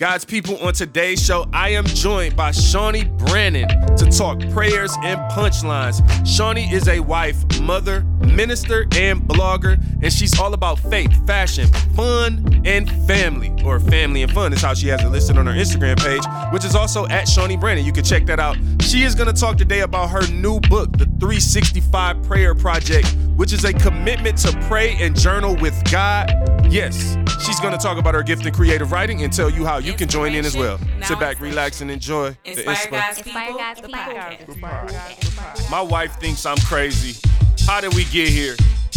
God's people, on today's show, I am joined by Shawnee Brannon to talk prayers and punchlines. Shawnee is a wife, mother, minister, and blogger, and she's all about faith, fashion, fun, and family. Or family and fun is how she has it listed on her Instagram page, which is also at Shawnee Brannon. You can check that out. She is going to talk today about her new book, The 365 Prayer Project, which is a commitment to pray and journal with God. Yes, she's going to talk about her gift in creative writing and tell you how you can join in as well. Sit back, relax, and enjoy the Inspire inspo- God's Inspire people. God's the people. podcast. My wife thinks I'm crazy. How did we get here?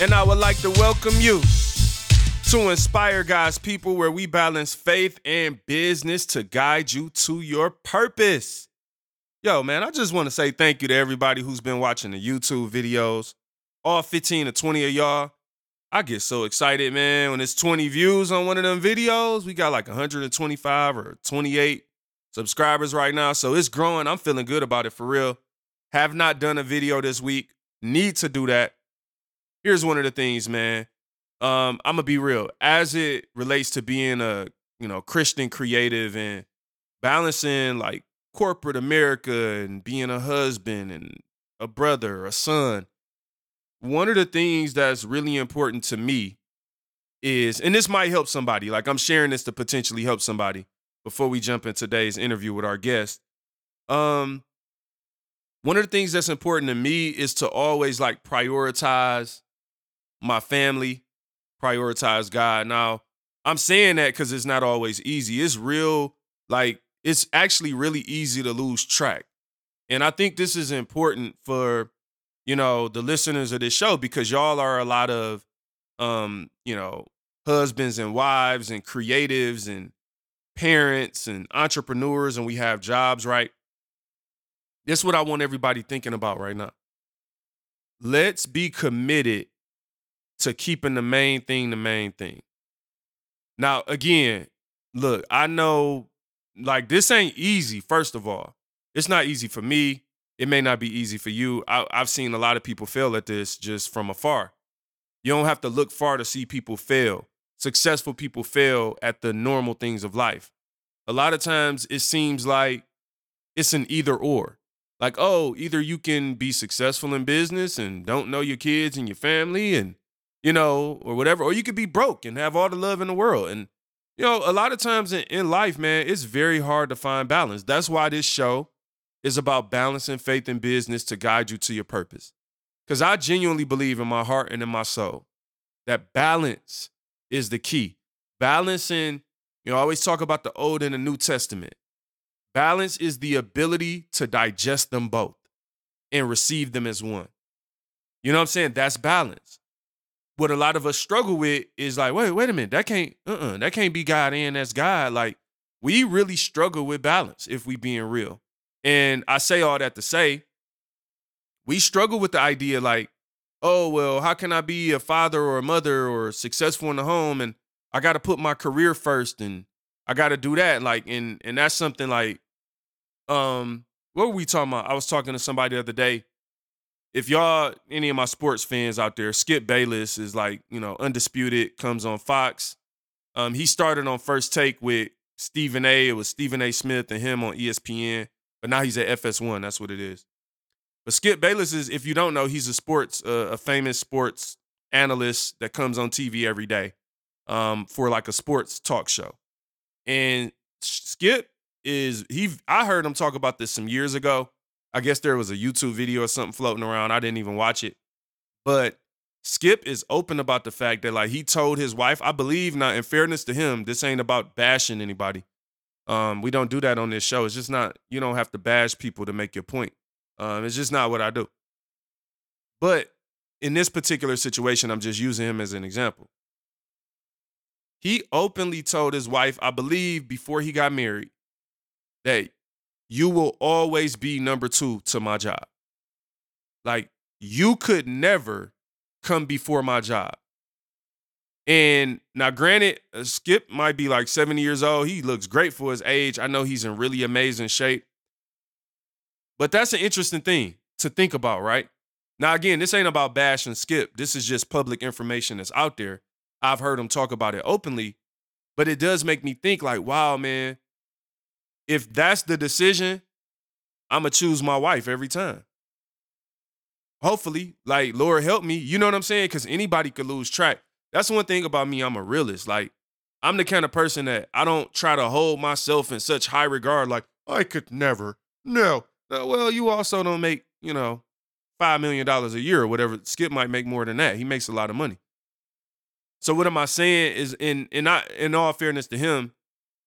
and I would like to welcome you to Inspire God's People, where we balance faith and business to guide you to your purpose. Yo, man, I just want to say thank you to everybody who's been watching the YouTube videos. All 15 or 20 of y'all. I get so excited, man, when it's 20 views on one of them videos. We got like 125 or 28 subscribers right now, so it's growing. I'm feeling good about it for real. Have not done a video this week. Need to do that. Here's one of the things, man. Um, I'm gonna be real. As it relates to being a you know Christian creative and balancing like corporate America and being a husband and a brother, a son. One of the things that's really important to me is, and this might help somebody. Like I'm sharing this to potentially help somebody before we jump in today's interview with our guest. Um, one of the things that's important to me is to always like prioritize my family, prioritize God. Now, I'm saying that because it's not always easy. It's real, like, it's actually really easy to lose track. And I think this is important for, you know, the listeners of this show because y'all are a lot of, um, you know, husbands and wives and creatives and parents and entrepreneurs, and we have jobs, right? This is what I want everybody thinking about right now. Let's be committed to keeping the main thing the main thing. Now, again, look, I know like this ain't easy, first of all. It's not easy for me. It may not be easy for you. I, I've seen a lot of people fail at this just from afar. You don't have to look far to see people fail. Successful people fail at the normal things of life. A lot of times it seems like it's an either or. Like, oh, either you can be successful in business and don't know your kids and your family and, you know, or whatever, or you could be broke and have all the love in the world. And, you know, a lot of times in, in life, man, it's very hard to find balance. That's why this show is about balancing faith and business to guide you to your purpose. Because I genuinely believe in my heart and in my soul that balance is the key. Balancing, you know, I always talk about the Old and the New Testament. Balance is the ability to digest them both and receive them as one. You know what I'm saying? That's balance. What a lot of us struggle with is like, wait, wait a minute, that can't, uh-uh, that can't be God and that's God. Like, we really struggle with balance if we being real. And I say all that to say, we struggle with the idea like, oh, well, how can I be a father or a mother or successful in the home and I got to put my career first and I got to do that like and and that's something like um what were we talking about? I was talking to somebody the other day. If y'all any of my sports fans out there, Skip Bayless is like, you know, undisputed, comes on Fox. Um he started on first take with Stephen A. It was Stephen A. Smith and him on ESPN, but now he's at FS1, that's what it is. But Skip Bayless is, if you don't know, he's a sports, uh, a famous sports analyst that comes on TV every day um, for like a sports talk show. And Skip is he. I heard him talk about this some years ago. I guess there was a YouTube video or something floating around. I didn't even watch it, but Skip is open about the fact that like he told his wife. I believe now. In fairness to him, this ain't about bashing anybody. Um, we don't do that on this show. It's just not. You don't have to bash people to make your point. Um, it's just not what I do. But in this particular situation, I'm just using him as an example. He openly told his wife, I believe before he got married, that you will always be number two to my job. Like, you could never come before my job. And now, granted, uh, Skip might be like 70 years old. He looks great for his age. I know he's in really amazing shape. But that's an interesting thing to think about, right? Now, again, this ain't about bashing Skip. This is just public information that's out there. I've heard him talk about it openly, but it does make me think like, wow, man, if that's the decision, I'm gonna choose my wife every time. Hopefully, like Lord help me, you know what I'm saying? Because anybody could lose track. That's one thing about me. I'm a realist. Like I'm the kind of person that I don't try to hold myself in such high regard. Like I could never. No. Well, you also don't make you know five million dollars a year or whatever. Skip might make more than that. He makes a lot of money. So what am I saying is in in not in all fairness to him,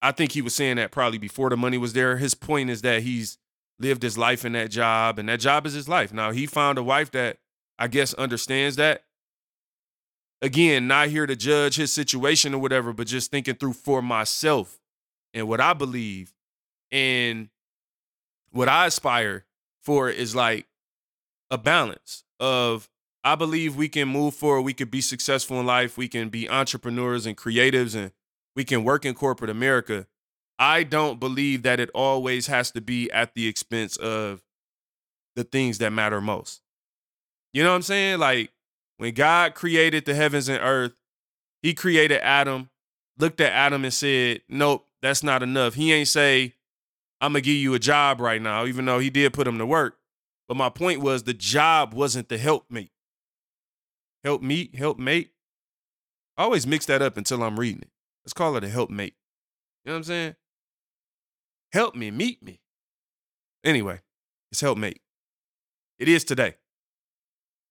I think he was saying that probably before the money was there. His point is that he's lived his life in that job, and that job is his life. Now he found a wife that I guess understands that. Again, not here to judge his situation or whatever, but just thinking through for myself and what I believe and what I aspire for is like a balance of I believe we can move forward, we can be successful in life, we can be entrepreneurs and creatives and we can work in corporate America. I don't believe that it always has to be at the expense of the things that matter most. You know what I'm saying? Like when God created the heavens and earth, he created Adam, looked at Adam and said, Nope, that's not enough. He ain't say, I'm gonna give you a job right now, even though he did put him to work. But my point was the job wasn't the helpmate. Help me, help mate. I always mix that up until I'm reading it. Let's call it a helpmate. You know what I'm saying? Help me, meet me. Anyway, it's helpmate. It is today.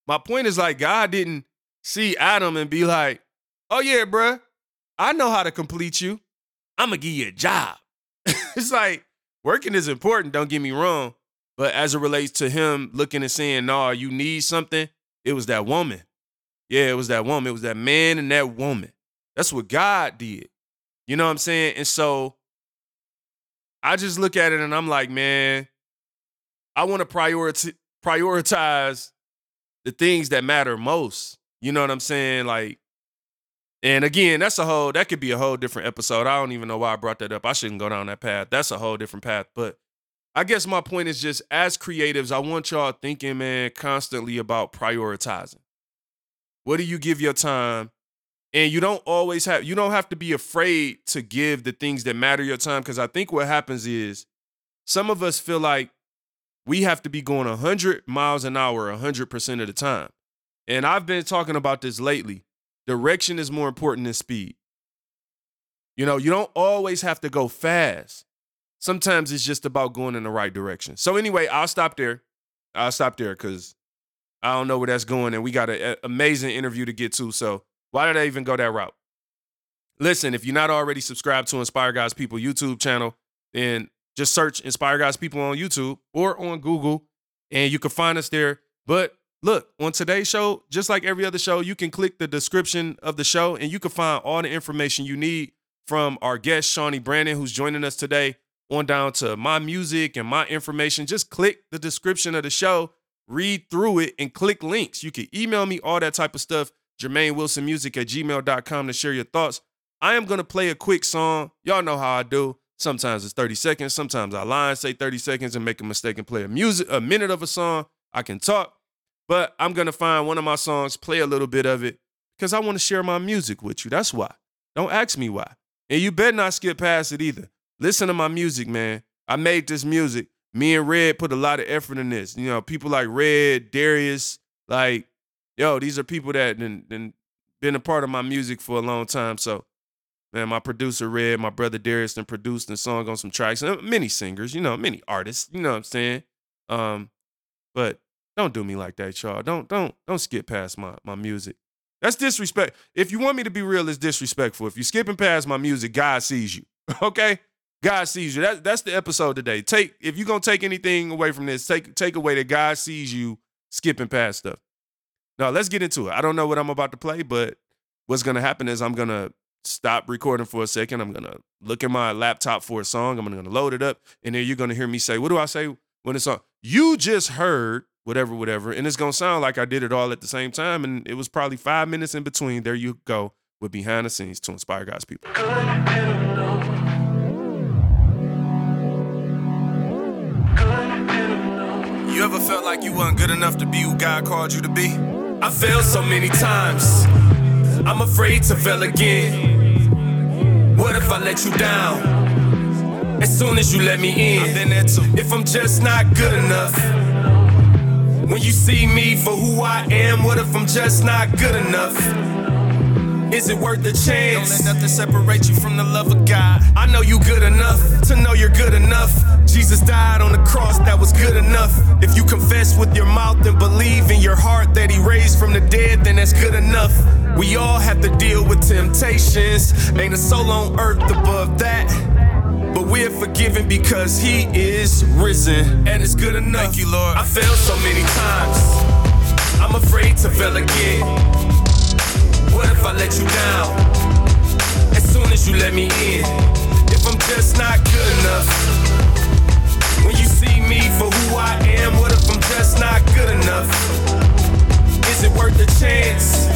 My point is like God didn't see Adam and be like, oh yeah, bruh, I know how to complete you. I'm gonna give you a job. it's like working is important, don't get me wrong. But as it relates to him looking and saying, nah, you need something, it was that woman. Yeah, it was that woman. It was that man and that woman. That's what God did. You know what I'm saying? And so I just look at it and I'm like, man, I want to prioritize prioritize the things that matter most. You know what I'm saying? Like, and again, that's a whole that could be a whole different episode. I don't even know why I brought that up. I shouldn't go down that path. That's a whole different path. But I guess my point is just as creatives, I want y'all thinking, man, constantly about prioritizing. What do you give your time? And you don't always have you don't have to be afraid to give the things that matter your time because I think what happens is some of us feel like we have to be going 100 miles an hour 100% of the time. And I've been talking about this lately. Direction is more important than speed. You know, you don't always have to go fast. Sometimes it's just about going in the right direction. So anyway, I'll stop there. I'll stop there cuz I don't know where that's going, and we got an amazing interview to get to. So why did I even go that route? Listen, if you're not already subscribed to Inspire God's People YouTube channel, then just search Inspire God's People on YouTube or on Google, and you can find us there. But look, on today's show, just like every other show, you can click the description of the show, and you can find all the information you need from our guest, Shawnee Brandon, who's joining us today, on down to my music and my information. Just click the description of the show read through it, and click links. You can email me all that type of stuff. Jermaine Wilson Music at gmail.com to share your thoughts. I am going to play a quick song. Y'all know how I do. Sometimes it's 30 seconds. Sometimes I lie and say 30 seconds and make a mistake and play a music, a minute of a song. I can talk, but I'm going to find one of my songs, play a little bit of it because I want to share my music with you. That's why. Don't ask me why. And you better not skip past it either. Listen to my music, man. I made this music me and Red put a lot of effort in this. You know, people like Red, Darius, like, yo, these are people that been, been a part of my music for a long time. So, man, my producer Red, my brother Darius, and produced the song on some tracks. And many singers, you know, many artists. You know what I'm saying? Um, but don't do me like that, y'all. Don't don't don't skip past my my music. That's disrespect. If you want me to be real, it's disrespectful. If you're skipping past my music, God sees you. Okay? God sees you. That, that's the episode today. Take if you're gonna take anything away from this, take take away that God sees you skipping past stuff. Now let's get into it. I don't know what I'm about to play, but what's gonna happen is I'm gonna stop recording for a second. I'm gonna look at my laptop for a song. I'm gonna load it up, and then you're gonna hear me say, "What do I say when it's on?" You just heard whatever, whatever, and it's gonna sound like I did it all at the same time, and it was probably five minutes in between. There you go with behind the scenes to inspire God's people. You ever felt like you weren't good enough to be who God called you to be? I failed so many times. I'm afraid to fail again. What if I let you down? As soon as you let me in, if I'm just not good enough. When you see me for who I am, what if I'm just not good enough? Is it worth the chance? Don't let nothing separate you from the love of God. I know you good enough to know you're good enough. Jesus died on the cross, that was good enough. If you confess with your mouth and believe in your heart that He raised from the dead, then that's good enough. We all have to deal with temptations. Ain't a soul on earth above that. But we're forgiven because He is risen, and it's good enough. Thank you, Lord. I failed so many times. I'm afraid to fail again. If I let you down? As soon as you let me in, if I'm just not good enough. When you see me for who I am, what if I'm just not good enough? Is it worth the chance?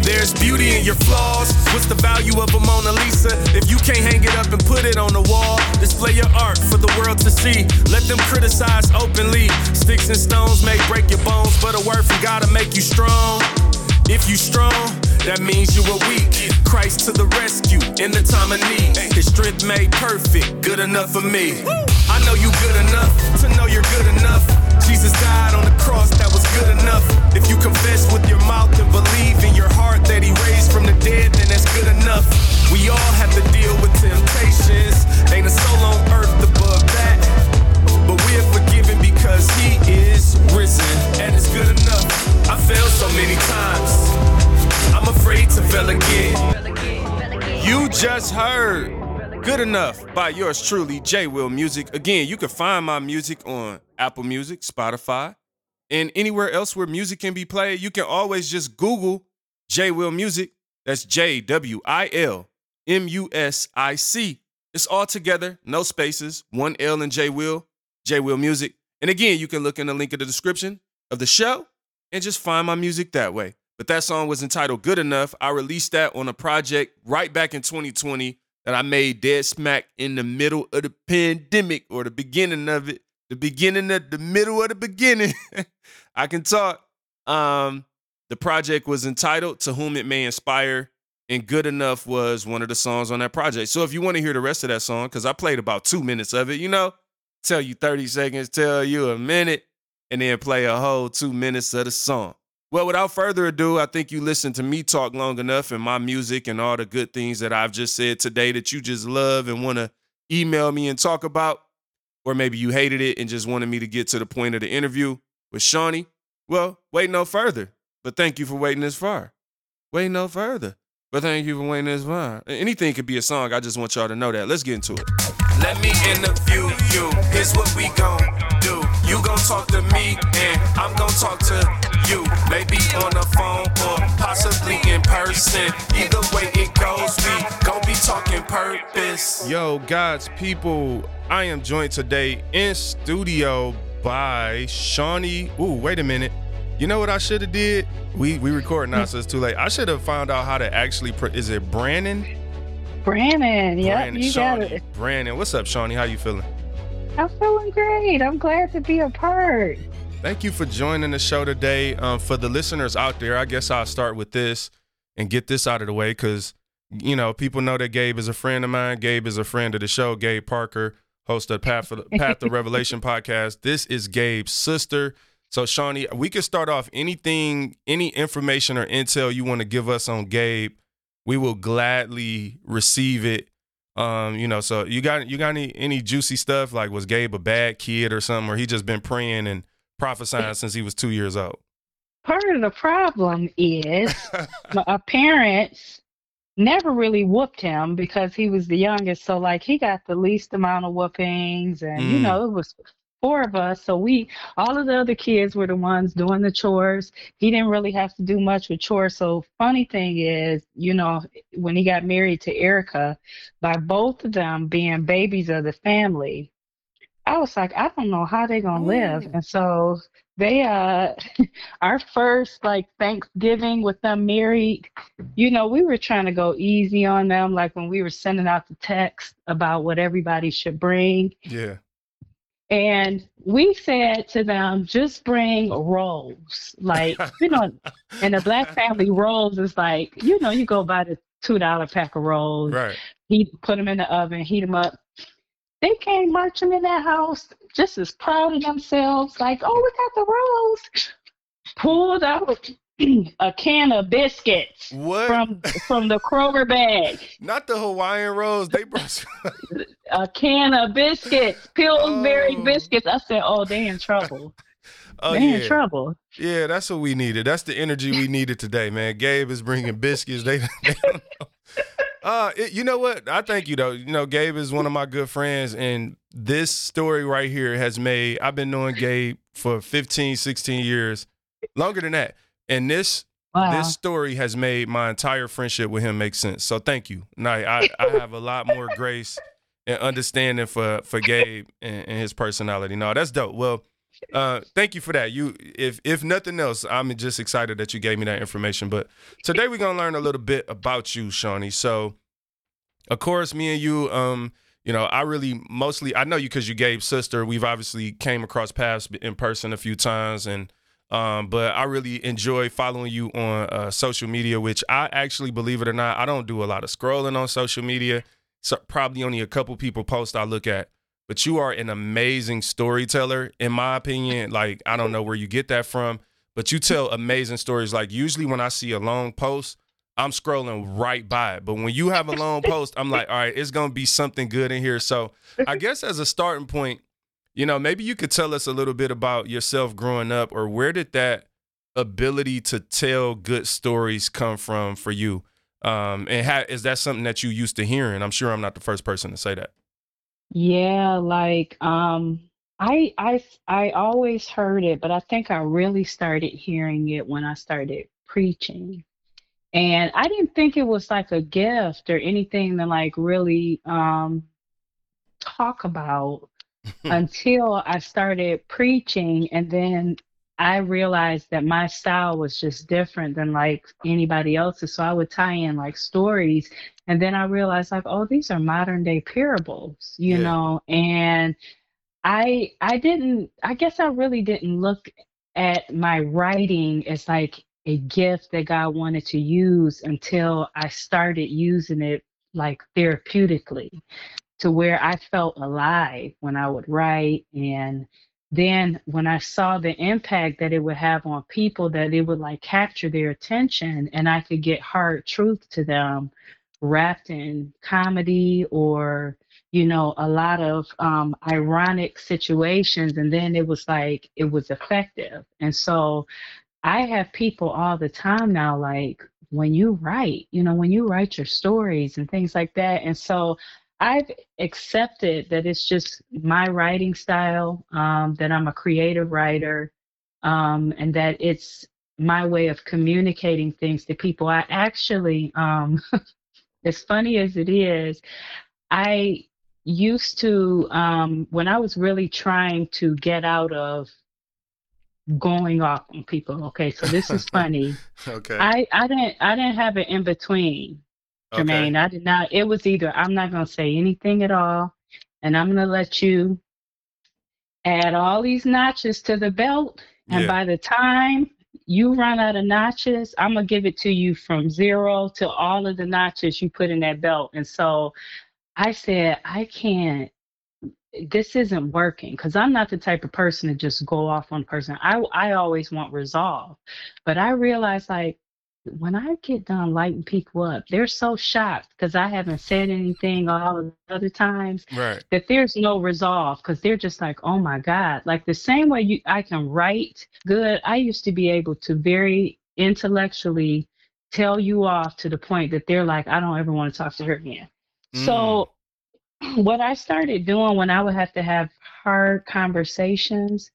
There's beauty in your flaws. What's the value of a Mona Lisa if you can't hang it up and put it on the wall? Display your art for the world to see. Let them criticize openly. Sticks and stones may break your bones, but a word from God will make you strong. If you strong, that means you are weak. Christ to the rescue in the time of need. His strength made perfect, good enough for me. I know you good enough to know you're good enough. Jesus died on the cross, that was good enough. If you confess with your mouth and believe in your heart that he raised from the dead, then that's good enough. We all have to deal with temptations. Ain't a soul on earth above that. But we're forgiven because he is risen, and it's good enough. I failed so many times. I'm afraid to fail again. You just heard Good Enough by yours truly, J Will Music. Again, you can find my music on Apple Music, Spotify, and anywhere else where music can be played. You can always just Google J Will Music. That's J W I L M U S I C. It's all together, no spaces, one L and J Will, J Will Music. And again, you can look in the link in the description of the show and just find my music that way. But that song was entitled Good Enough. I released that on a project right back in 2020 that I made dead smack in the middle of the pandemic or the beginning of it. The beginning of the middle of the beginning. I can talk. Um, the project was entitled To Whom It May Inspire, and Good Enough was one of the songs on that project. So if you want to hear the rest of that song, because I played about two minutes of it, you know, tell you 30 seconds, tell you a minute, and then play a whole two minutes of the song. Well, without further ado, I think you listened to me talk long enough and my music and all the good things that I've just said today that you just love and want to email me and talk about. Or maybe you hated it and just wanted me to get to the point of the interview with Shawnee. Well, wait no further. But thank you for waiting this far. Wait no further. But thank you for waiting this far. Anything could be a song. I just want y'all to know that. Let's get into it. Let me interview you. Here's what we gon' do. You gon' talk to me and I'm gon' talk to you. Maybe on the phone or possibly in person. Either way it goes, we gon' be talking purpose. Yo, God's people, I am joined today in studio by Shawnee. Ooh, wait a minute. You know what I should have did? We we record now, so it's too late. I should have found out how to actually. Pr- is it Brandon? Brandon, yeah, Brandon, you Shawnee. got it. Brandon, what's up, Shawnee? How you feeling? I'm feeling great. I'm glad to be a part. Thank you for joining the show today. Um, for the listeners out there, I guess I'll start with this and get this out of the way because, you know, people know that Gabe is a friend of mine. Gabe is a friend of the show. Gabe Parker, host of Path, of, Path to Revelation podcast. This is Gabe's sister. So, Shawnee, we can start off anything, any information or intel you want to give us on Gabe. We will gladly receive it. Um, you know, so you got you got any any juicy stuff? Like, was Gabe a bad kid or something, or he just been praying and prophesying since he was two years old? Part of the problem is my parents never really whooped him because he was the youngest. So, like, he got the least amount of whoopings, and you Mm. know, it was four of us. So we, all of the other kids were the ones doing the chores. He didn't really have to do much with chores. So funny thing is, you know, when he got married to Erica, by both of them being babies of the family, I was like, I don't know how they're gonna live. And so they uh our first like Thanksgiving with them married, you know, we were trying to go easy on them, like when we were sending out the text about what everybody should bring. Yeah. And we said to them, just bring rolls. Like, you know, in a black family, rolls is like, you know, you go buy the two dollar pack of rolls, Right. He put them in the oven, heat them up. They came marching in that house just as proud of themselves, like, oh, we got the rose. Pulled out a can of biscuits What? from from the Kroger bag. Not the Hawaiian rolls. They brought. A can of biscuits, Pillsbury Oh. biscuits. I said, oh, they in trouble. oh they yeah. in trouble. Yeah, that's what we needed. That's the energy we needed today, man. Gabe is bringing biscuits. They, they don't know. Uh, it- you know what? I thank you though. You know, Gabe is one of my good friends, and this story right here has made. I've been knowing Gabe for 15, 16 years, longer than that, and this Wow. this story has made my entire friendship with him make sense. So thank you. Now I, I have a lot more grace and understanding for for Gabe and, and his personality. No, that's dope. Well, uh, thank you for that. You, if if nothing else, I'm just excited that you gave me that information. But today we're gonna learn a little bit about you, Shawnee. So, of course, me and you, um, you know, I really mostly I know you because you Gabe's sister. We've obviously came across paths in person a few times, and um, but I really enjoy following you on uh, social media, which I actually believe it or not, I don't do a lot of scrolling on social media. So probably only a couple people post I look at but you are an amazing storyteller in my opinion. Like i don't know where you get that from but you tell amazing stories. Like usually when i see a long post i'm scrolling right by it. But when you have a long post i'm like all right it's gonna be something good in here. So i guess as a starting point you know maybe you could tell us a little bit about yourself growing up or where did that ability to tell good stories come from for you? Um and ha- is that something that you used to hearing? I'm sure i'm not the first person to say that Yeah, like um I I I always heard it, but I think I really started hearing it when I started preaching. And I didn't think it was like a gift or anything to like really um talk about until I started preaching and then I realized that my style was just different than like anybody else's. So I would tie in like stories and then I realized like, oh, these are modern day parables, you Yeah. know, and I I didn't I guess I really didn't look at my writing as like a gift that God wanted to use until I started using it like therapeutically to where I felt alive when I would write. And then when I saw the impact that it would have on people, that it would like capture their attention and I could get hard truth to them wrapped in comedy or, you know, a lot of um, ironic situations. And then it was like, it was effective. And so I have people all the time now, like, when you write, you know, when you write your stories and things like that. And so I've accepted that it's just my writing style, um, that I'm a creative writer, um, and that it's my way of communicating things to people. I actually, um, as funny as it is, I used to, um, when I was really trying to get out of going off on people. Okay, so this is funny. okay I, I didn't I didn't have it in between. Jermaine. I did not. It was either I'm not going to say anything at all, and I'm going to let you add all these notches to the belt. And Yeah. by the time you run out of notches, I'm to give it to you from zero to all of the notches you put in that belt. And so I said, I can't. This isn't working because I'm not the type of person to just go off on person. I I always want resolve, but I realized like when I get done lighting people up, they're so shocked because I haven't said anything all the other times right that there's no resolve because they're just like, oh my God. Like the same way you I can write good, I used to be able to very intellectually tell you off to the point that they're like, I don't ever want to talk to her again. Mm. So what I started doing when I would have to have hard conversations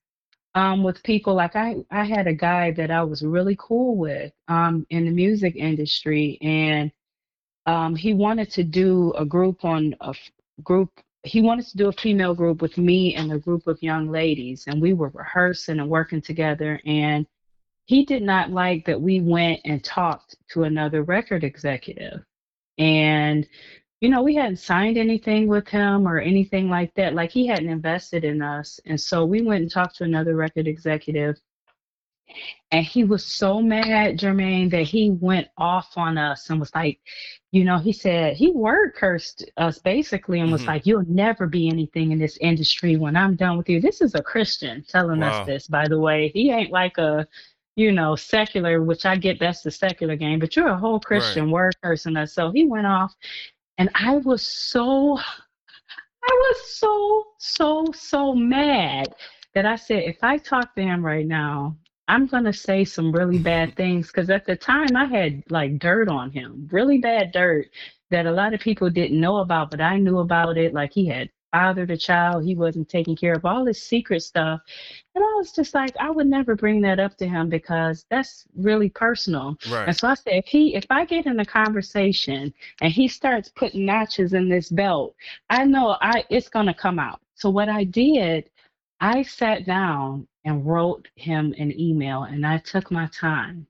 um, with people, like I, I had a guy that I was really cool with um, in the music industry, and um, he wanted to do a group on a f- group. He wanted to do a female group with me and a group of young ladies, and we were rehearsing and working together. And he did not like that we went and talked to another record executive. And you know, we hadn't signed anything with him or anything like that. Like he hadn't invested in us. And so we went and talked to another record executive. And he was so mad, Jermaine, that he went off on us and was like, you know, he said, he word cursed us basically and was Mhm. like, you'll never be anything in this industry when I'm done with you. This is a Christian telling Wow. us this, by the way. He ain't like a, you know, secular, which I get that's the secular game, but you're a whole Christian word cursing us. So he went off and I was so, I was so, so, so mad that I said, if I talk to him right now, I'm going to say some really bad things. Because at the time, I had like dirt on him, really bad dirt that a lot of people didn't know about, but I knew about it. Like he had fathered a child, he wasn't taking care of all his secret stuff. And I was just like, I would never bring that up to him because that's really personal. Right. And so I said, if he, if I get in a conversation and he starts putting notches in this belt, I know I it's gonna come out. So what I did, I sat down and wrote him an email, and I took my time.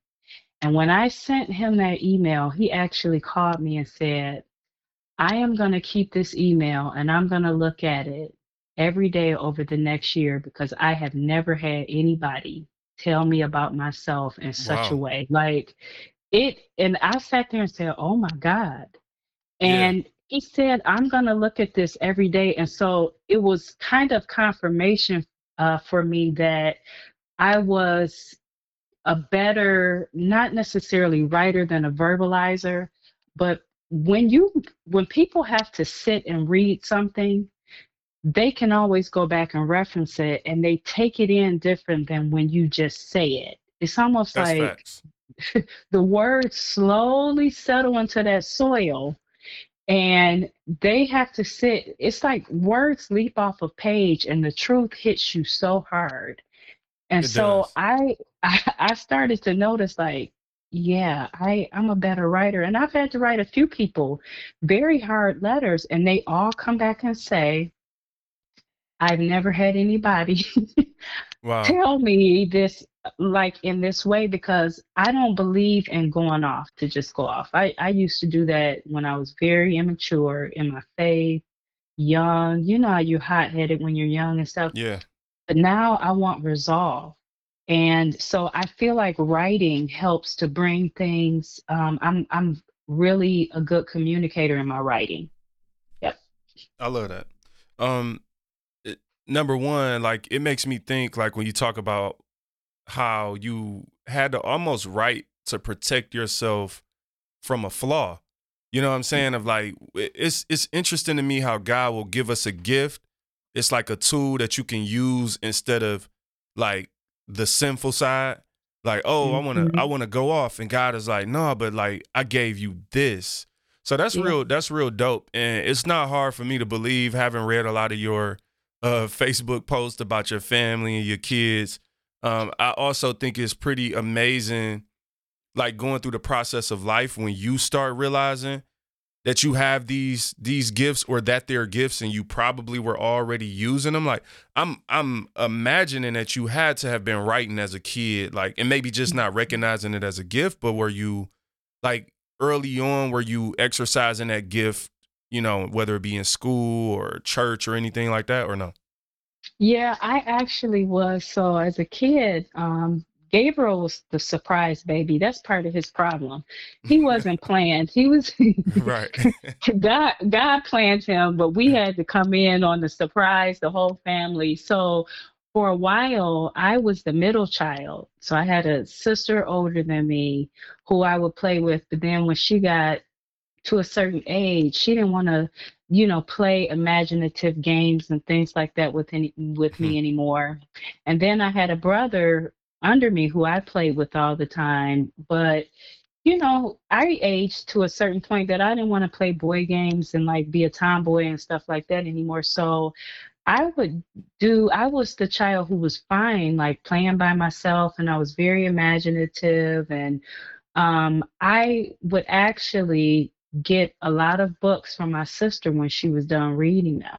And when I sent him that email, he actually called me and said, I am gonna keep this email and I'm gonna look at it every day over the next year because I have never had anybody tell me about myself in such a way. Like it, and I sat there and said, Oh my God. Yeah. And he said, I'm going to look at this every day. And so it was kind of confirmation uh, for me that I was a better, not necessarily writer than a verbalizer, but when you when people have to sit and read something they can always go back and reference it and they take it in different than when you just say it. It's almost That's like the words slowly settle into that soil and they have to sit it's like words leap off a page and the truth hits you so hard. And It so I i started to notice like yeah i i'm a better writer and i've had to write a few people very hard letters and they all come back and say i've never had anybody Wow. tell me this like in this way because I don't believe in going off to just go off. I, I used to do that when I was very immature in my faith, young. You know how you're hot headed when you're young and stuff. Yeah. But now I want resolve. And so I feel like writing helps to bring things. Um, I'm I'm really a good communicator in my writing. Yep. I love that. Um, it, number one, like it makes me think like when you talk about how you had to almost write to protect yourself from a flaw. You know what I'm saying? Of like it's it's interesting to me how God will give us a gift. It's like a tool that you can use instead of like the sinful side. Like, oh, I wanna Mhm. I wanna go off, and God is like, no, but like I gave you this. So that's Yeah. real. That's real dope, and it's not hard for me to believe, having read a lot of your uh, Facebook posts about your family and your kids. Um, I also think it's pretty amazing, like going through the process of life when you start realizing that you have these these gifts or that they're gifts and you probably were already using them like i'm i'm imagining that you had to have been writing as a kid like and maybe just not recognizing it as a gift but were you like early on were you exercising that gift you know whether it be in school or church or anything like that or no Yeah, I actually was. So as a kid, um, Gabriel was the surprise baby. That's part of his problem. He wasn't planned. He was right God God planned him, but we had to come in on the surprise, the whole family. So for a while, I was the middle child. So I had a sister older than me who I would play with, but then when she got to a certain age, she didn't want to, you know, play imaginative games and things like that with any with me hmm. anymore. And then I had a brother under me who I played with all the time, but you know, I aged to a certain point that I didn't want to play boy games and like be a tomboy and stuff like that anymore. So I would do, I was the child who was fine, like playing by myself, and I was very imaginative. And um, I would actually get a lot of books from my sister when she was done reading them.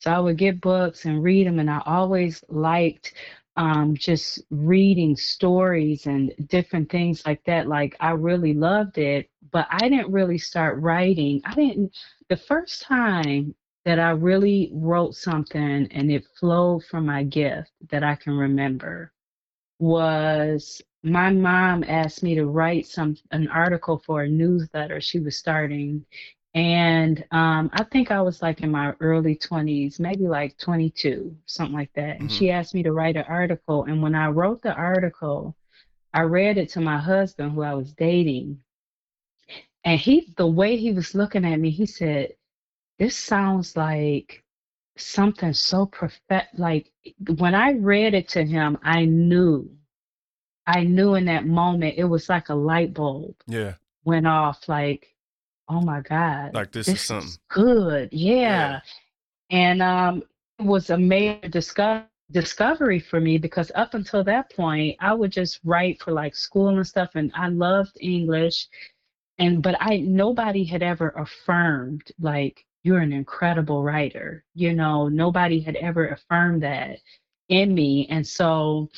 So I would get books and read them, and I always liked um, just reading stories and different things like that. Like I really loved it, but I didn't really start writing. I didn't, the first time that I really wrote something and it flowed from my gift that I can remember was my mom asked me to write some an article for a newsletter she was starting and um, I think I was like in my early 20s, maybe like 22, something like that. And mm-hmm. she asked me to write an article. And when I wrote the article, I read it to my husband, who I was dating. And he, the way he was looking at me, he said, This sounds like something so perfect. Like when I read it to him, I knew, I knew in that moment, it was like a light bulb. Yeah. Went off like, oh my God, like this, this is something is good. Yeah. yeah. And um, it was a major disco- discovery for me because up until that point, I would just write for like school and stuff, and I loved English. And but I nobody had ever affirmed like you're an incredible writer. You know, nobody had ever affirmed that in me, and so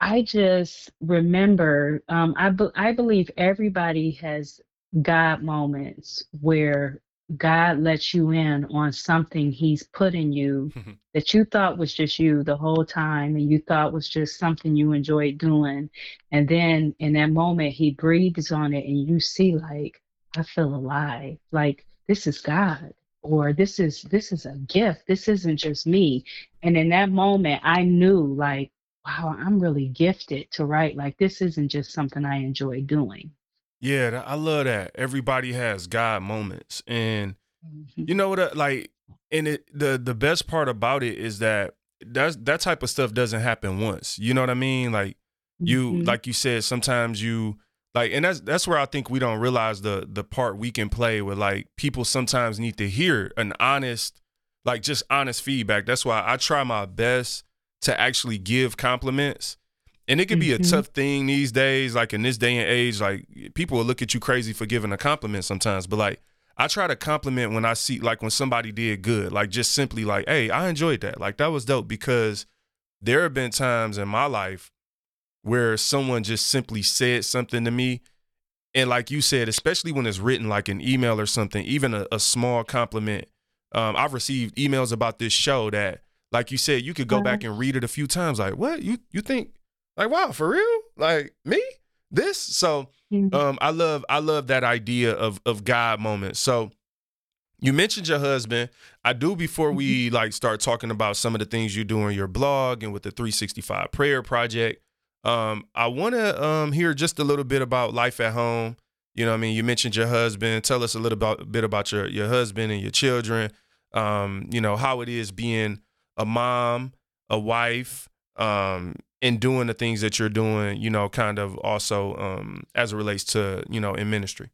I just remember, um, I, be- I believe everybody has God moments where God lets you in on something He's put in you that you thought was just you the whole time and you thought was just something you enjoyed doing. And then in that moment, He breathes on it and you see, like, I feel alive. Like, this is God or this is this is a gift this isn't just me and in that moment i knew like wow i'm really gifted to write like this isn't just something i enjoy doing yeah, I love that. Everybody has God moments, and mm-hmm. you know what? Uh, like, and it the the best part about it is that that's that type of stuff doesn't happen once. You know what I mean? Like you, mm-hmm. like you said, sometimes you like, and that's that's where I think we don't realize the the part we can play with. Like people sometimes need to hear an honest, like just honest feedback. That's why I try my best to actually give compliments and it can be mm-hmm. a tough thing these days, like in this day and age, like people will look at you crazy for giving a compliment sometimes. But like I try to compliment when I see like when somebody did good, like just simply like, hey, I enjoyed that. Like that was dope because there have been times in my life where someone just simply said something to me. And like you said, especially when it's written like an email or something, even a, a small compliment. Um, I've received emails about this show that, like you said, you could go back and read it a few times. Like, what you you think like, wow, for real? Like me? This? So mm-hmm. um I love I love that idea of of God moments. So you mentioned your husband. I do before we mm-hmm. like start talking about some of the things you do on your blog and with the 365 prayer project. Um, I want to um hear just a little bit about life at home. You know, I mean, you mentioned your husband. Tell us a little about, bit about your your husband and your children. Um, you know how it is being a mom, a wife, um, in doing the things that you're doing, you know, kind of also um, as it relates to, you know, in ministry?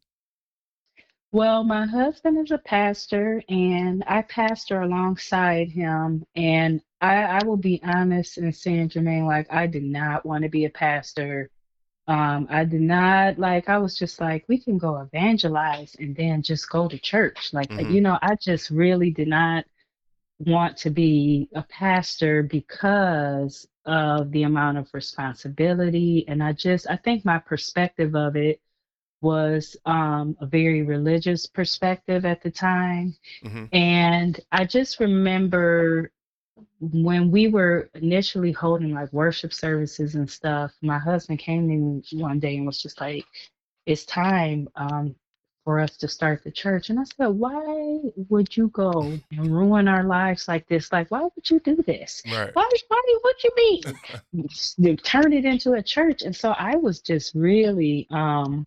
Well, my husband is a pastor and I pastor alongside him. And I, I will be honest in saying, Jermaine, like, I did not want to be a pastor. Um, I did not like, I was just like, we can go evangelize and then just go to church. Like, mm-hmm. you know, I just really did not want to be a pastor because of the amount of responsibility. And I just, I think my perspective of it was um, a very religious perspective at the time. Mm-hmm. And I just remember when we were initially holding like worship services and stuff, my husband came in one day and was just like, it's time. Um, for us to start the church. And I said, why would you go and ruin our lives like this? Like, why would you do this? Right. Why, why, what you mean? You turn it into a church. And so I was just really um,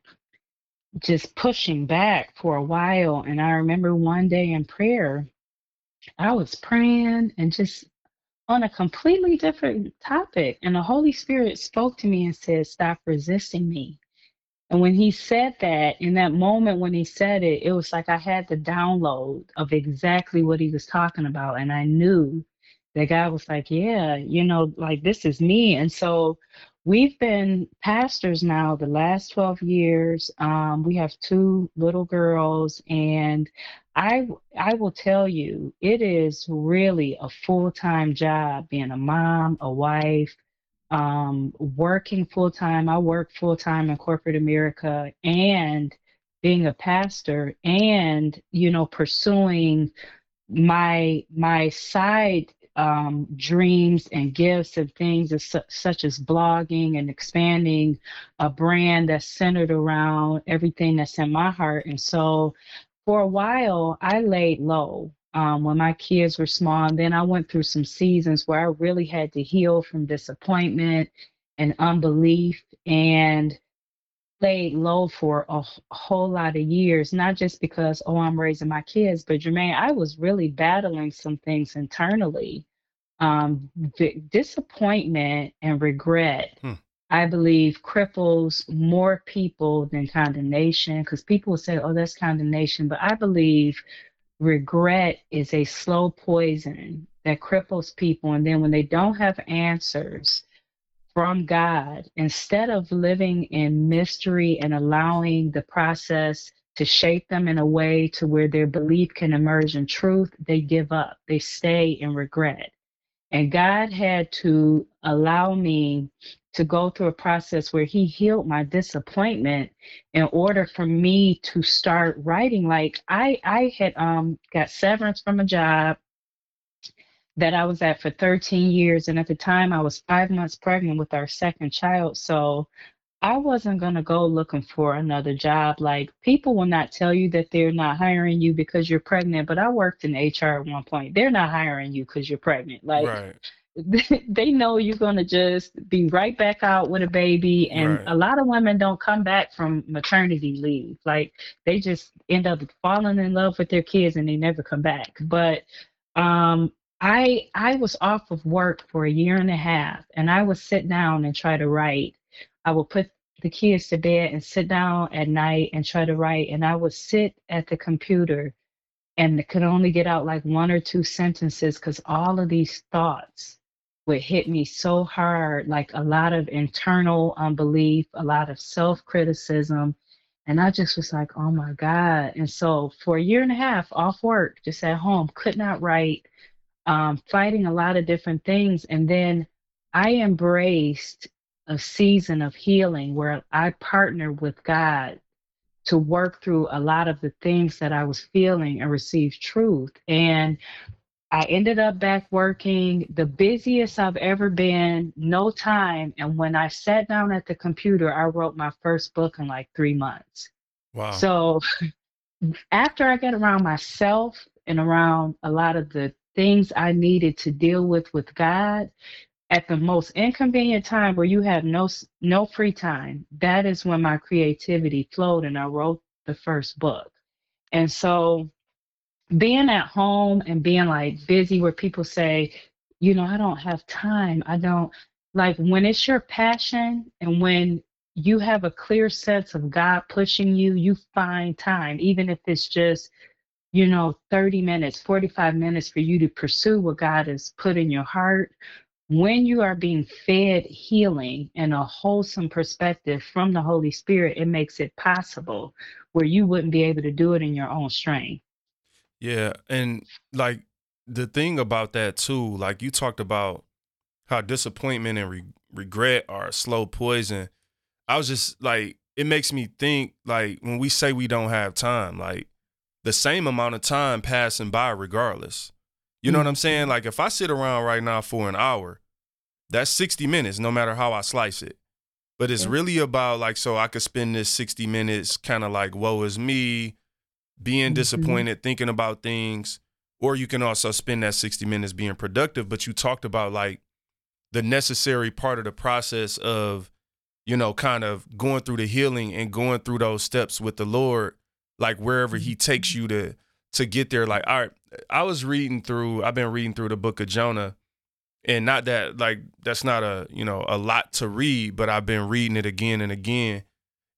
just pushing back for a while. And I remember one day in prayer, I was praying and just on a completely different topic. And the Holy Spirit spoke to me and said, stop resisting me And when he said that, in that moment when he said it, it was like I had the download of exactly what he was talking about. And I knew that God was like, yeah, you know, like this is me. And so we've been pastors now the last 12 years. Um, we have two little girls, and I I will tell you, it is really a full-time job being a mom, a wife, um, working full-time. I work full-time in corporate America and being a pastor and you know pursuing my my side um, dreams and gifts and things as, su- such as blogging and expanding a brand that's centered around everything that's in my heart. And so for a while, I laid low um, when my kids were small. And then I went through some seasons where I really had to heal from disappointment and unbelief. And laid low for a whole lot of years, not just because, oh, I'm raising my kids, but Jermaine, I was really battling some things internally. Um, disappointment and regret, hmm. I believe, cripples more people than condemnation because people will say, oh, that's condemnation. But I believe regret is a slow poison that cripples people. And then when they don't have answers, from God instead of living in mystery and allowing the process to shape them in a way to where their belief can emerge in truth, they give up. They stay in regret. And God had to allow me to go through a process where He healed my disappointment in order for me to start writing. Like I, I had um, got severance from a job that I was at for 13 years. And at the time, I was five months pregnant with our second child. So I wasn't going to go looking for another job. Like, people will not tell you that they're not hiring you because you're pregnant, but I worked in HR at one point. They're not hiring you because you're pregnant. Like, right. they know you're going to just be right back out with a baby and right. a lot of women don't come back from maternity leave like they just end up falling in love with their kids and they never come back but um I I was off of work for a year and a half, and I would sit down and try to write. I would put the kids to bed and sit down at night and try to write, and I would sit at the computer and could only get out like one or two sentences because all of these thoughts would hit me so hard, like a lot of internal unbelief, a lot of self criticism. And I just was like, oh my God. And so for a year and a half off work, just at home, could not write um, fighting a lot of different things. And then I embraced a season of healing where I partnered with God to work through a lot of the things that I was feeling and receive truth. And I ended up back working the busiest I've ever been, no time. And when I sat down at the computer, I wrote my first book in like three months. Wow. So after I got around myself and around a lot of the things I needed to deal with with God at the most inconvenient time where you have no no free time. That is when my creativity flowed and I wrote the first book. And so being at home and being like busy where people say, you know, I don't have time. I don't like when it's your passion and when you have a clear sense of God pushing you, you find time, even if it's just you know, 30 minutes, 45 minutes for you to pursue what God has put in your heart. When you are being fed healing and a wholesome perspective from the Holy Spirit, it makes it possible where you wouldn't be able to do it in your own strength. Yeah. And like the thing about that too, like you talked about how disappointment and re- regret are slow poison. I was just like, it makes me think like when we say we don't have time, like the same amount of time passing by regardless. You know mm-hmm. what I'm saying? Like if I sit around right now for an hour, that's 60 minutes no matter how I slice it. But it's really about like so I could spend this 60 minutes kind of like woe is me, being mm-hmm. disappointed, thinking about things, or you can also spend that 60 minutes being productive, but you talked about like the necessary part of the process of you know kind of going through the healing and going through those steps with the Lord like wherever he takes you to to get there. Like all right i was reading through i've been reading through the book of jonah and not that like that's not a you know a lot to read but i've been reading it again and again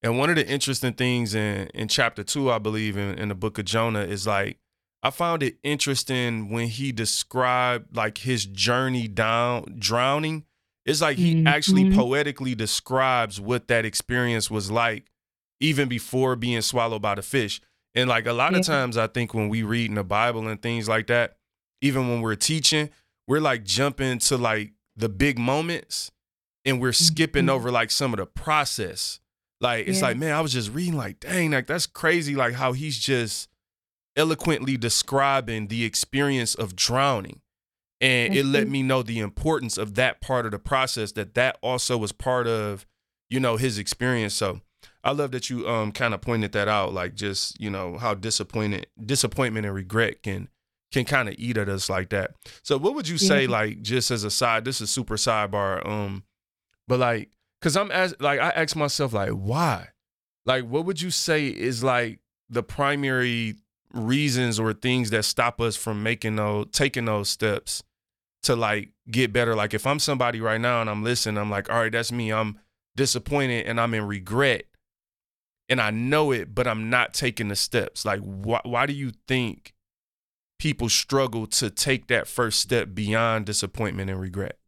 And one of the interesting things in in chapter two, I believe, in, in the book of Jonah, is like I found it interesting when he described like his journey down drowning. It's like he mm-hmm. actually poetically describes what that experience was like, even before being swallowed by the fish. And like a lot yeah. of times, I think when we read in the Bible and things like that, even when we're teaching, we're like jumping to like the big moments and we're skipping mm-hmm. over like some of the process. Like it's yeah. like, man, I was just reading like, dang, like that's crazy like how he's just eloquently describing the experience of drowning. And mm-hmm. it let me know the importance of that part of the process that that also was part of, you know, his experience. So I love that you um kind of pointed that out like just, you know, how disappointed disappointment and regret can can kind of eat at us like that. So what would you say yeah. like just as a side, this is super sidebar um but like cuz I'm as like I ask myself like why? Like what would you say is like the primary reasons or things that stop us from making those taking those steps to like get better like if I'm somebody right now and I'm listening I'm like all right that's me I'm disappointed and I'm in regret and I know it but I'm not taking the steps like why why do you think people struggle to take that first step beyond disappointment and regret?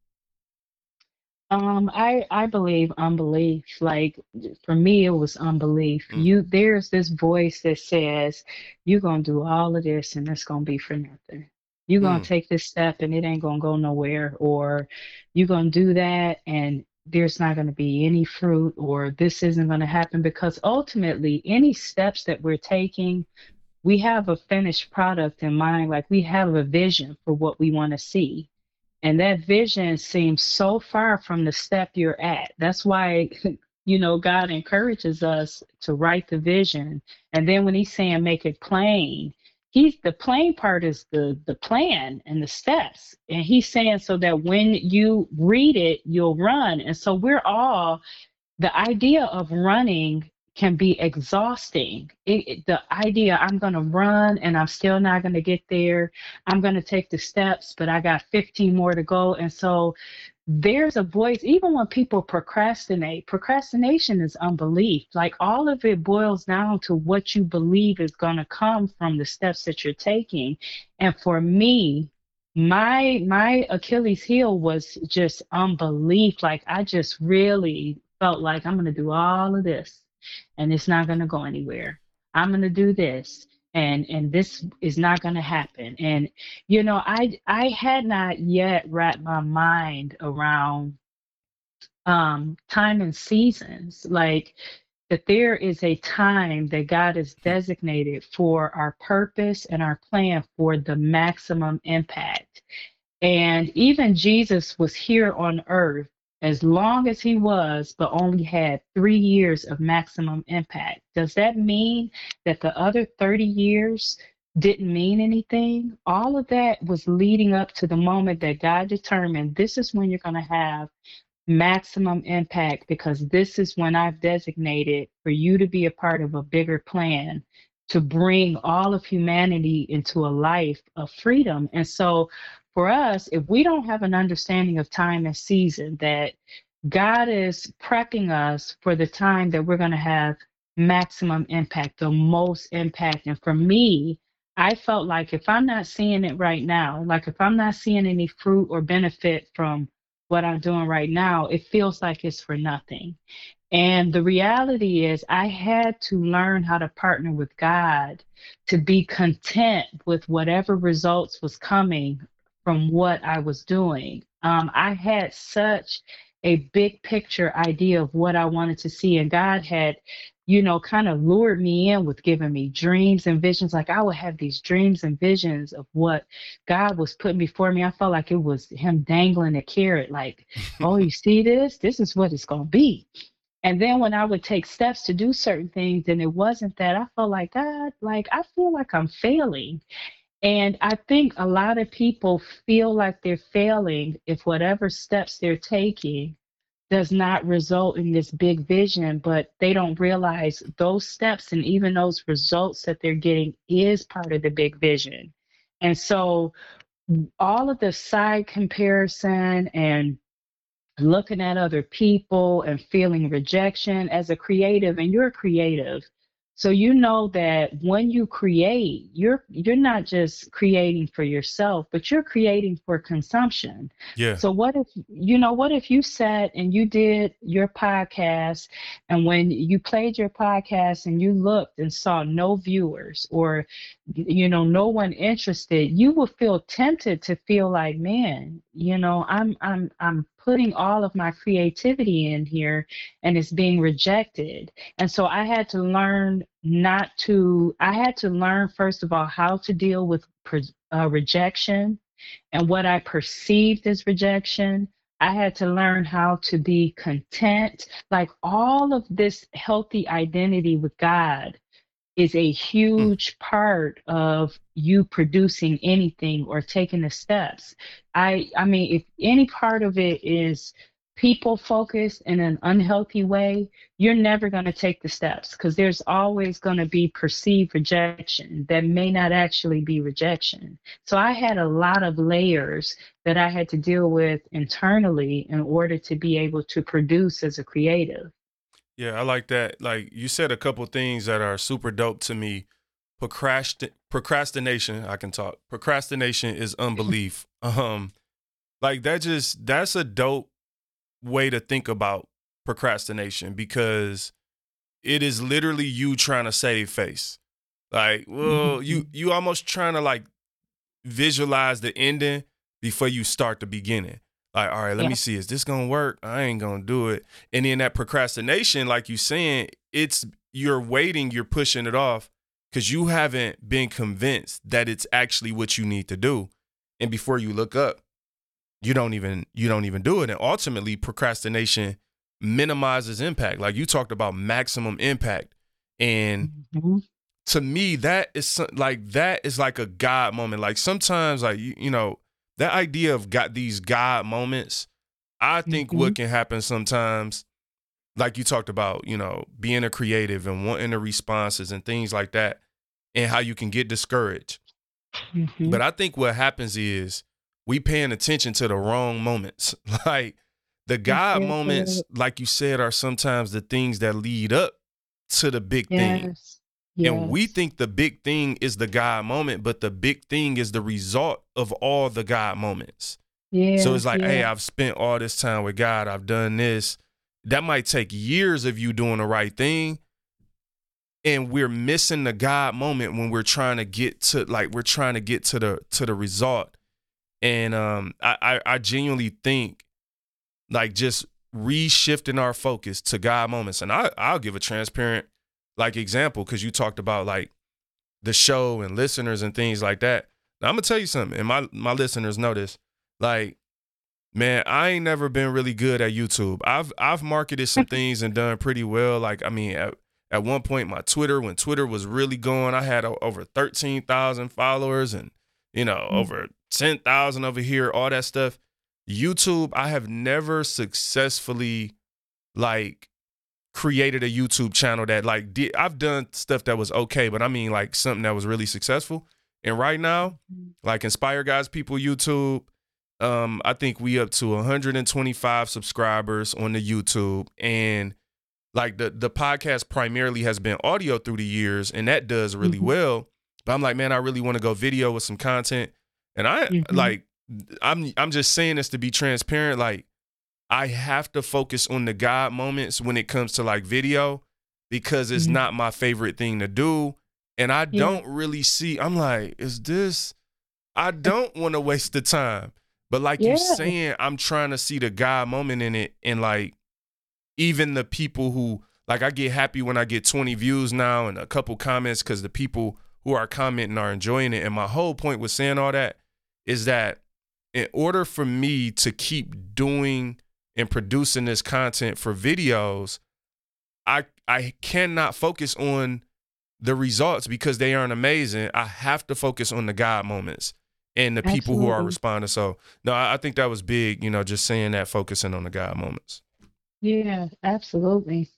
Um, I I believe unbelief. Like for me, it was unbelief. Mm. You there's this voice that says you're gonna do all of this and it's gonna be for nothing. You're gonna mm. take this step and it ain't gonna go nowhere, or you're gonna do that and there's not gonna be any fruit, or this isn't gonna happen because ultimately, any steps that we're taking we have a finished product in mind, like we have a vision for what we want to see. And that vision seems so far from the step you're at. That's why, you know, God encourages us to write the vision. And then when he's saying make it plain, he's the plain part is the the plan and the steps. And he's saying so that when you read it, you'll run. And so we're all the idea of running can be exhausting. It, it, the idea I'm going to run and I'm still not going to get there. I'm going to take the steps, but I got 15 more to go. And so there's a voice, even when people procrastinate, procrastination is unbelief. Like all of it boils down to what you believe is going to come from the steps that you're taking. And for me, my my Achilles heel was just unbelief. Like I just really felt like I'm going to do all of this and it's not going to go anywhere. I'm going to do this and and this is not going to happen. And you know i i had not yet wrapped my mind around um time and seasons. Like that there is a time that god has designated for our purpose and our plan for the maximum impact. And even jesus was here on earth as long as he was, but only had three years of maximum impact. Does that mean that the other 30 years didn't mean anything? All of that was leading up to the moment that God determined this is when you're going to have maximum impact because this is when I've designated for you to be a part of a bigger plan to bring all of humanity into a life of freedom. And so for us, if we don't have an understanding of time and season, that God is prepping us for the time that we're going to have maximum impact, the most impact. And for me, I felt like if I'm not seeing it right now, like if I'm not seeing any fruit or benefit from what I'm doing right now, it feels like it's for nothing. And the reality is, I had to learn how to partner with God to be content with whatever results was coming from what I was doing. Um, I had such a big picture idea of what I wanted to see, and God had, you know, kind of lured me in with giving me dreams and visions. Like I would have these dreams and visions of what God was putting before me. I felt like it was Him dangling a carrot, like, oh, you see this? This is what it's going to be. And then when I would take steps to do certain things, and it wasn't that, I felt like, God, like, I feel like I'm failing. And I think a lot of people feel like they're failing if whatever steps they're taking does not result in this big vision, but they don't realize those steps and even those results that they're getting is part of the big vision. And so all of the side comparison and looking at other people and feeling rejection as a creative, and you're a creative. So you know that when you create, you're you're not just creating for yourself, but you're creating for consumption. Yeah. So what if you know what if you sat and you did your podcast and when you played your podcast and you looked and saw no viewers or you know no one interested, you will feel tempted to feel like, man, you know, I'm I'm I'm putting all of my creativity in here and it's being rejected. And so I had to learn not to, I had to learn, first of all, how to deal with uh, rejection and what I perceived as rejection. I had to learn how to be content. Like all of this healthy identity with God is a hmm. huge mm. part of you producing anything or taking the steps. I I mean if any part of it is people focused in an unhealthy way, you're never going to take the steps because there's always going to be perceived rejection that may not actually be rejection. So I had a lot of layers that I had to deal with internally in order to be able to produce as a creative. Yeah, I like that. Like you said a couple things that are super dope to me. Procrast- procrastination, I can talk. Procrastination is unbelief. um like that just that's a dope way to think about procrastination because it is literally you trying to save face. Like, well, you mm-hmm. you almost trying to like visualize the ending before you start the beginning. Like, all right, let yeah. me see, is this gonna work? I ain't gonna do it. And then that procrastination, like you saying, it's you're waiting, you're pushing it off because you haven't been convinced that it's actually what you need to do. And before you look up, you don't even you don't even do it. And ultimately, procrastination minimizes impact. Like you talked about maximum impact. And mm-hmm. to me, that is like that is like a God moment. Like sometimes, like you, you know, that idea of got these God moments, I think mm-hmm. what can happen sometimes, like you talked about, you know, being a creative and wanting the responses and things like that, and how you can get discouraged. Mm-hmm. But I think what happens is we paying attention to the wrong moments. like the God moments, like you said, are sometimes the things that lead up to the big yes. thing. Yes. And we think the big thing is the God moment, but the big thing is the result of all the God moments. Yeah. So it's like, yeah. hey, I've spent all this time with God. I've done this. That might take years of you doing the right thing. And we're missing the God moment when we're trying to get to like we're trying to get to the to the result. And um I I, I genuinely think like just reshifting our focus to God moments. And I I'll give a transparent like example because you talked about like the show and listeners and things like that. Now, I'm gonna tell you something, and my my listeners know this. Like, man, I ain't never been really good at YouTube. I've I've marketed some things and done pretty well. Like, I mean, at, at one point, my Twitter, when Twitter was really going, I had over thirteen thousand followers, and you know, mm-hmm. over ten thousand over here, all that stuff. YouTube, I have never successfully like created a YouTube channel that like did I've done stuff that was okay, but I mean like something that was really successful. And right now, mm-hmm. like Inspire Guys People YouTube, um, I think we up to 125 subscribers on the YouTube. And like the the podcast primarily has been audio through the years, and that does really mm-hmm. well. But I'm like, man, I really want to go video with some content. And I mm-hmm. like I'm I'm just saying this to be transparent. Like I have to focus on the God moments when it comes to like video because it's mm-hmm. not my favorite thing to do. And I yeah. don't really see, I'm like, is this, I don't want to waste the time. But like yeah. you're saying, I'm trying to see the God moment in it. And like, even the people who, like, I get happy when I get 20 views now and a couple comments because the people who are commenting are enjoying it. And my whole point with saying all that is that in order for me to keep doing and producing this content for videos, I I cannot focus on the results because they aren't amazing. I have to focus on the God moments and the Absolutely. people who are responding. So no, I, I think that was big, you know, just saying that focusing on the God moments. Yeah, absolutely.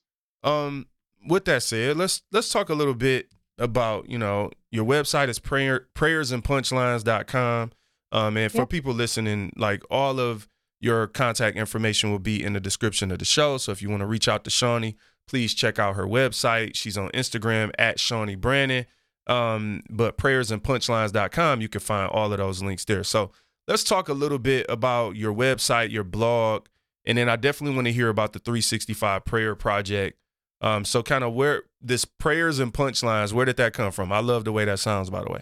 Um, with that said, let's let's talk a little bit about, you know, your website is prayer prayersandpunchlines.com. Um, and for yep. people listening, like all of Your contact information will be in the description of the show. So if you want to reach out to Shawnee, please check out her website. She's on Instagram at Shawnee Brandon. Um, but prayersandpunchlines.com, you can find all of those links there. So let's talk a little bit about your website, your blog, and then I definitely want to hear about the 365 prayer project. Um, so kind of where this prayers and punchlines, where did that come from? I love the way that sounds, by the way.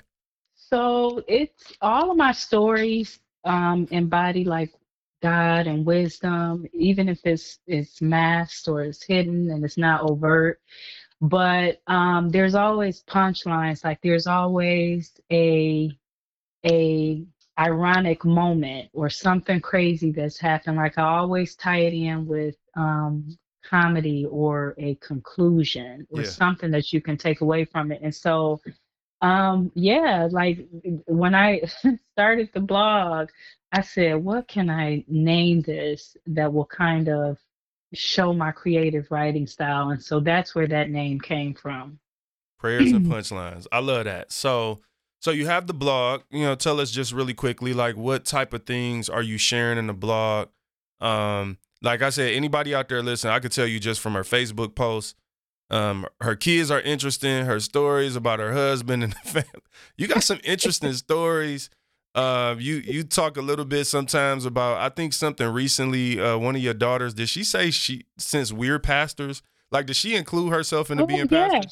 So it's all of my stories um, embody like God and wisdom, even if it's it's masked or it's hidden and it's not overt. But um, there's always punchlines. Like there's always a a ironic moment or something crazy that's happened. Like I always tie it in with um, comedy or a conclusion or yeah. something that you can take away from it. And so um, yeah, like when I started the blog, I said, what can I name this that will kind of show my creative writing style? And so that's where that name came from. Prayers and punchlines. I love that. So so you have the blog, you know, tell us just really quickly like what type of things are you sharing in the blog? Um like I said, anybody out there listening, I could tell you just from her Facebook post, um, her kids are interesting. Her stories about her husband and the family. You got some interesting stories. Uh, you you talk a little bit sometimes about. I think something recently. Uh, one of your daughters did she say she since we're pastors? Like, does she include herself into oh, being yes. pastor?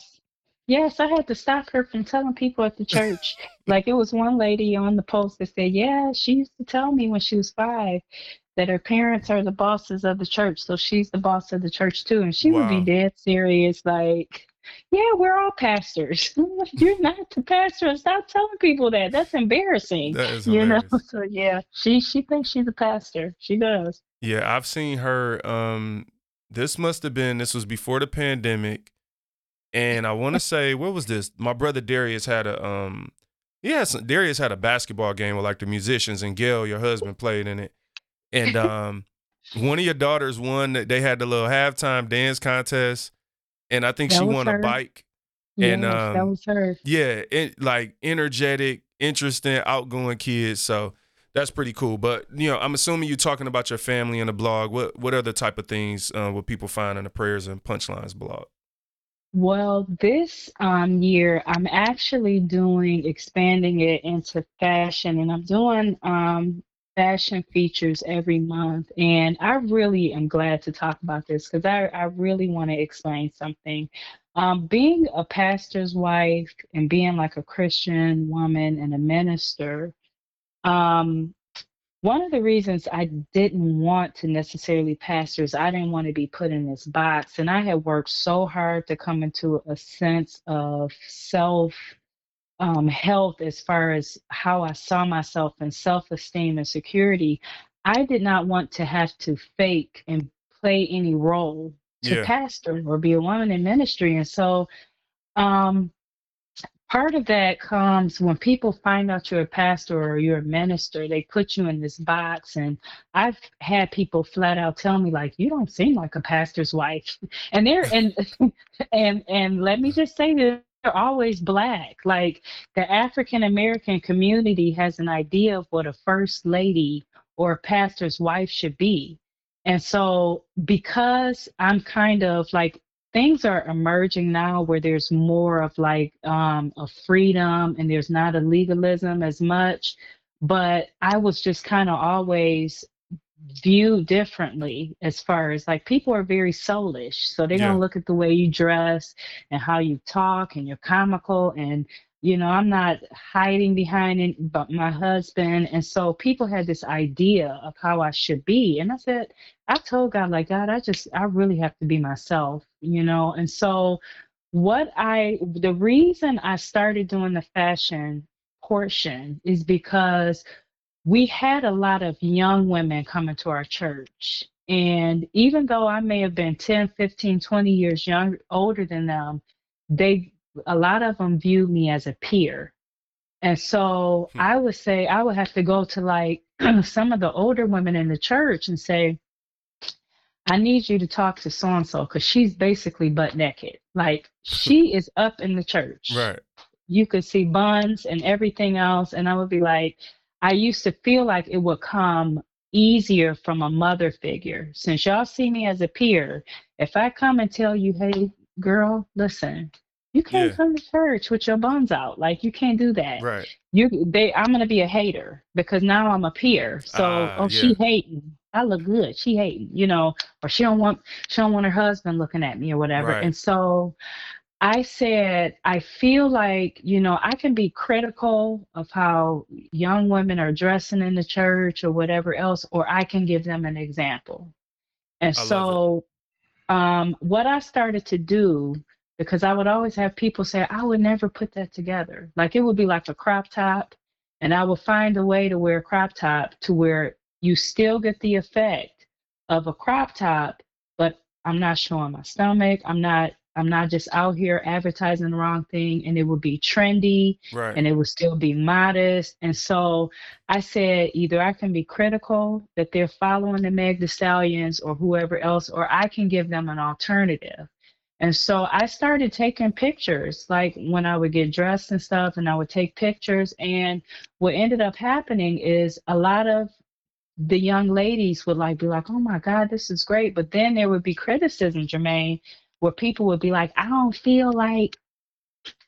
Yes, I had to stop her from telling people at the church. like it was one lady on the post that said, "Yeah, she used to tell me when she was five that her parents are the bosses of the church, so she's the boss of the church too. And she wow. would be dead serious, like, yeah, we're all pastors. You're not the pastor. Stop telling people that. That's embarrassing. That is you know. So yeah, she she thinks she's a pastor. She does. Yeah, I've seen her. Um, this must have been this was before the pandemic, and I want to say what was this? My brother Darius had a um, yeah, Darius had a basketball game with like the musicians, and Gail, your husband, played in it and um, one of your daughters won. They had the little halftime dance contest, and I think that she won her. a bike. Yeah, and um, that was her. Yeah, it, like energetic, interesting, outgoing kids. So that's pretty cool. But you know, I'm assuming you're talking about your family in the blog. What what other type of things uh, would people find in the prayers and punchlines blog? Well, this um, year I'm actually doing expanding it into fashion, and I'm doing um, fashion features every month. And I really am glad to talk about this because I, I really want to explain something. Um, being a pastor's wife and being like a Christian woman and a minister, um, one of the reasons I didn't want to necessarily pastor is I didn't want to be put in this box. And I had worked so hard to come into a sense of self um, health as far as how I saw myself and self esteem and security, I did not want to have to fake and play any role to yeah. pastor or be a woman in ministry. And so, um, part of that comes when people find out you're a pastor or you're a minister, they put you in this box. And I've had people flat out tell me, like, you don't seem like a pastor's wife. And they're, and, and, and let me just say this are always black. Like the African American community has an idea of what a first lady or a pastor's wife should be. And so, because I'm kind of like things are emerging now where there's more of like um, a freedom and there's not a legalism as much, but I was just kind of always view differently as far as like people are very soulish so they're yeah. gonna look at the way you dress and how you talk and you're comical and you know i'm not hiding behind it but my husband and so people had this idea of how i should be and i said i told god like god i just i really have to be myself you know and so what i the reason i started doing the fashion portion is because we had a lot of young women coming to our church. And even though I may have been 10, 15, 20 years younger, older than them, they a lot of them viewed me as a peer. And so hmm. I would say I would have to go to like some of the older women in the church and say, I need you to talk to so and so because she's basically butt naked. Like she is up in the church. Right. You could see buns and everything else. And I would be like, I used to feel like it would come easier from a mother figure. Since y'all see me as a peer, if I come and tell you, hey, girl, listen, you can't Yeah. come to church with your buns out. Like you can't do that. Right. You they I'm gonna be a hater because now I'm a peer. So Ah, oh she hating. I look good. She hating, you know, or she don't want she don't want her husband looking at me or whatever. Right. And so I said, I feel like, you know, I can be critical of how young women are dressing in the church or whatever else, or I can give them an example. And I so, um, what I started to do, because I would always have people say, I would never put that together. Like it would be like a crop top, and I would find a way to wear a crop top to where you still get the effect of a crop top, but I'm not showing my stomach. I'm not I'm not just out here advertising the wrong thing and it would be trendy Right. and it would still be modest. And so I said either I can be critical that they're following the Meg the Stallions or whoever else, or I can give them an alternative. And so I started taking pictures, like when I would get dressed and stuff, and I would take pictures. And what ended up happening is a lot of the young ladies would like be like, "Oh my God, this is great," but then there would be criticism, Jermaine, where people would be like, "I don't feel like."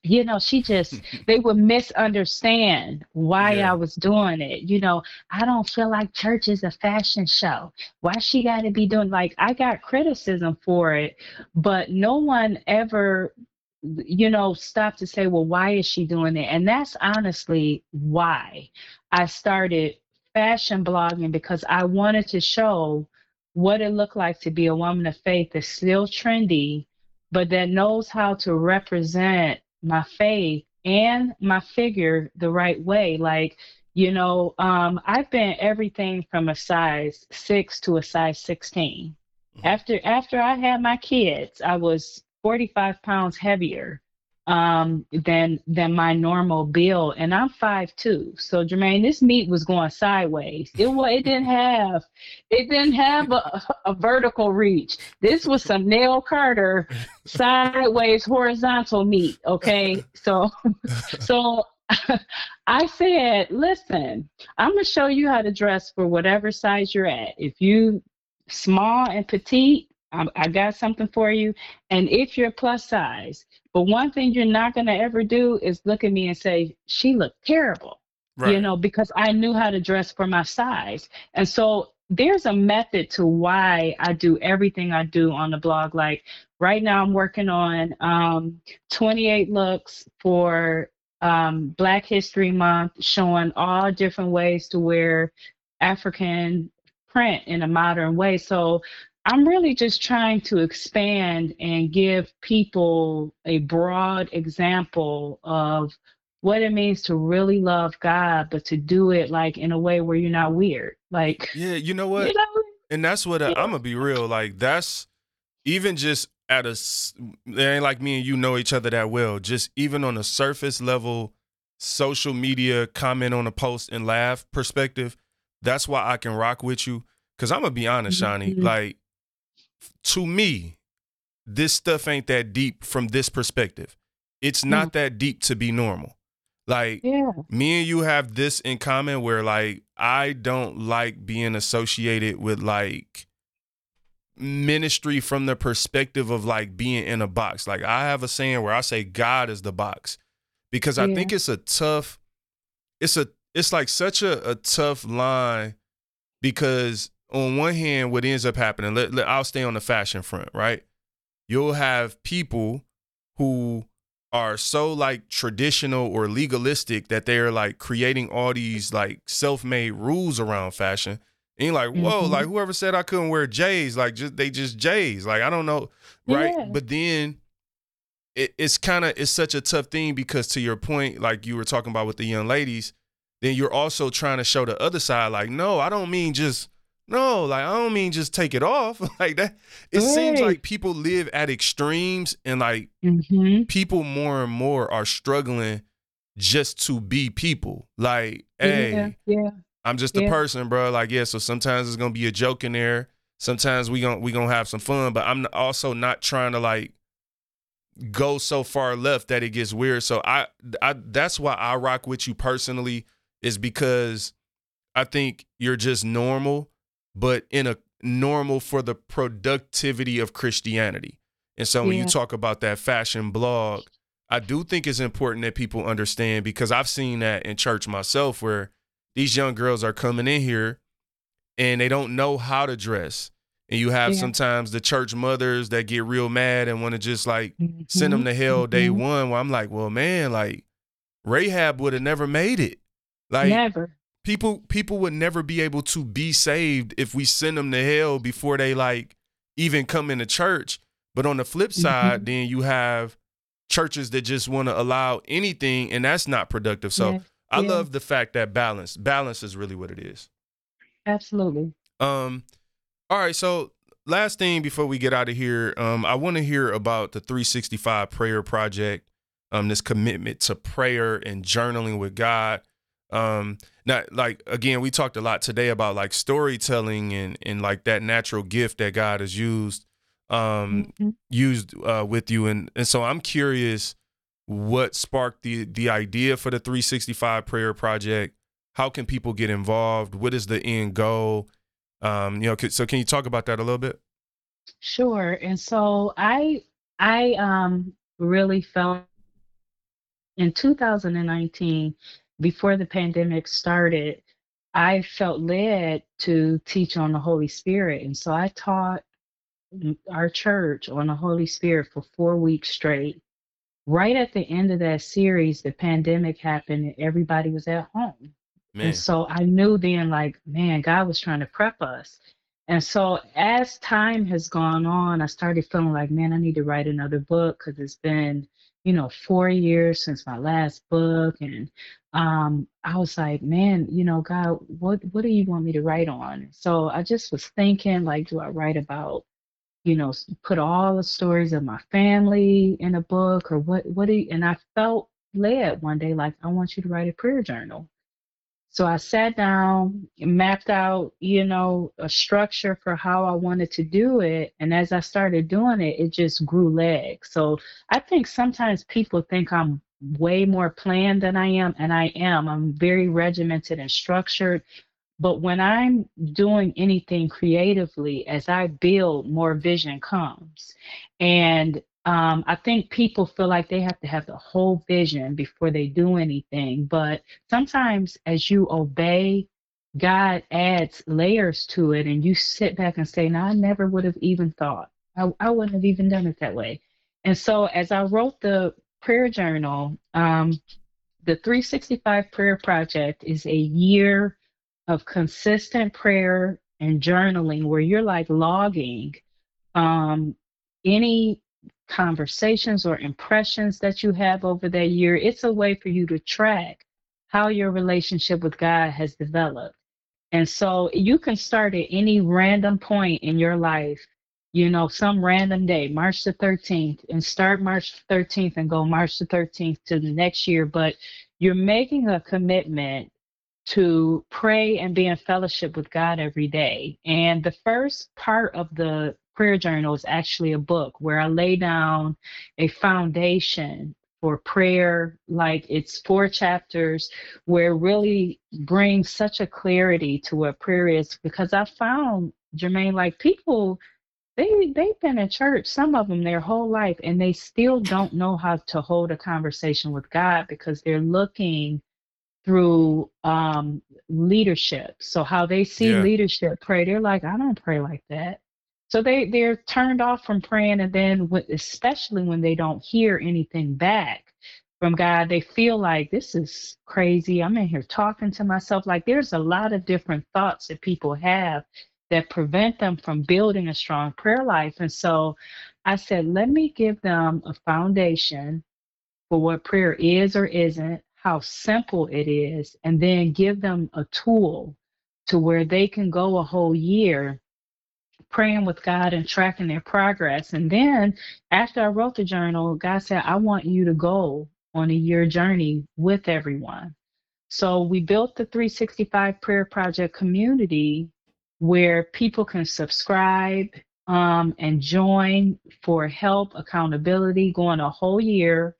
You know, she just, they would misunderstand why Yeah. I was doing it. You know, I don't feel like church is a fashion show. Why she got to be doing, like, I got criticism for it, but no one ever, you know, stopped to say, well, why is she doing it? And that's honestly why I started fashion blogging because I wanted to show what it looked like to be a woman of faith that's still trendy, but that knows how to represent my faith and my figure the right way. Like, you know, um, I've been everything from a size six to a size 16. Mhm. After after I had my kids, I was 45 pounds heavier um than than my normal build and i'm five two. So jermaine this meat was going sideways. It it didn't have it didn't have a, a vertical reach. This was some Nell Carter sideways horizontal meat okay? So so i said listen i'm gonna show you how to dress for whatever size you're at. If you small and petite I, I got something for you. And if you're plus size but one thing you're not going to ever do is look at me and say, she looked terrible, Right. you know, because I knew how to dress for my size. And so there's a method to why I do everything I do on the blog. Like right now, I'm working on um, 28 looks for um, Black History Month, showing all different ways to wear African print in a modern way. So I'm really just trying to expand and give people a broad example of what it means to really love God, but to do it like in a way where you're not weird. Like, yeah. You know what? you know, And that's what I, Yeah. I'm gonna be real. Like that's even just at a, It ain't like me and you know each other that well. Just even on a surface level, social media comment on a post and laugh perspective. That's why I can rock with you. Cause I'm gonna be honest, Shawnee. Mhm. Like to me, this stuff ain't that deep from this perspective. It's not mm. that deep to be normal. Like yeah, me and you have this in common where like I don't like being associated with like ministry from the perspective of like being in a box. Like I have a saying where I say God is the box because I Yeah. think it's a tough it's a it's like such a, a tough line because on one hand what ends up happening let, let- I'll stay on the fashion front, right? You'll have people who are so like traditional or legalistic that they're like creating all these like self-made rules around fashion. And you're like, whoa, Mhm. like whoever said I couldn't wear J's, like just they just J's. Like I don't know, right? Yeah. But then it, it's kind of it's such a tough thing because to your point, like you were talking about with the young ladies, then you're also trying to show the other side, like, no, I don't mean just no, like I don't mean just take it off. like that. It seems like people live at extremes and like hmm people more and more are struggling just to be people. Like, hey, yeah, yeah, I'm just a person, bro. Like, yeah, so sometimes it's gonna be a joke in there. Sometimes we gonna we gonna have some fun, but I'm also not trying to like go so far left that it gets weird. So I, I that's why I rock with you personally is because I think you're just normal but in a normal for the productivity of Christianity. And so when yeah. you talk about that fashion blog, I do think it's important that people understand because I've seen that in church myself where these young girls are coming in here and they don't know how to dress. And you have yeah. sometimes the church mothers that get real mad and want to just like mm-hmm. send them to hell mm-hmm. day one. Where I'm like, well, man, like Rahab would have never made it. Like never. People people would never be able to be saved if we send them to hell before they like even come into church. But on the flip mm-hmm. side, mm-hmm. then you have churches that just want to allow anything, and that's not productive. So yeah. I yeah. love the fact that balance balance is really what it is. Absolutely. Um. All right. So last thing before we get out of here, um, I want to hear about the 365 Prayer Project. Um, this commitment to prayer and journaling with God. Um, not like again, we talked a lot today about like storytelling and and like that natural gift that God has used um mm-hmm. used uh with you. And and so I'm curious what sparked the the idea for the 365 prayer project? How can people get involved? What is the end goal? Um you know so can you talk about that a little bit? Sure. And so i i um really felt in 2019 before the pandemic started i felt led to teach on the holy spirit and so i taught our church on the holy spirit for four weeks straight right at the end of that series, the pandemic happened and everybody was at home. Man. And so I knew then, like, man, God was trying to prep us. And so as time has gone on, I started feeling like, man, I need to write another book because it's been, you know, four years since my last book. And um, I was like, man, you know, God, what what do you want me to write on? So I just was thinking, like, do I write about you know, put all the stories of my family in a book or what, what do you, and I felt led one day, like, I want you to write a prayer journal. So I sat down, mapped out, you know, a structure for how I wanted to do it. And as I started doing it, it just grew legs. So I think sometimes people think I'm way more planned than I am, and I am. I'm very regimented and structured, but when I'm doing anything creatively, as I build, more vision comes. And um, I think people feel like they have to have the whole vision before they do anything. But sometimes as you obey, God adds layers to it, and you sit back and say, No, I never would have even thought. I, I wouldn't have even done it that way. And so as I wrote the prayer journal, um, the 365 Prayer Project is a year of consistent prayer and journaling where you're like logging um, any conversations or impressions that you have over that year. It's a way for you to track how your relationship with God has developed. And so you can start at any random point in your life, you know, some random day, March the 13th, and start March 13th and go March the 13th to the next year. But you're making a commitment to pray and be in fellowship with God every day. And the first part of the prayer journal is actually a book where I lay down a foundation for prayer. Like it's four chapters where really brings such a clarity to what prayer is because I found, Jermaine, like people they they've been in church some of them their whole life and they still don't know how to hold a conversation with god because they're looking through um, leadership. So how they see yeah. leadership pray, they're like, I don't pray like that. So they they're turned off from praying, and then especially when they don't hear anything back from God, they feel like this is crazy. I'm in here talking to myself. Like there's a lot of different thoughts that people have that prevent them from building a strong prayer life. And so I said, let me give them a foundation for what prayer is or isn't, how simple it is and then give them a tool to where they can go a whole year praying with God and tracking their progress. And then after I wrote the journal, God said, I want you to go on a year journey with everyone. So we built the 365 Prayer Project community where people can subscribe um, and join for help, accountability, going a whole year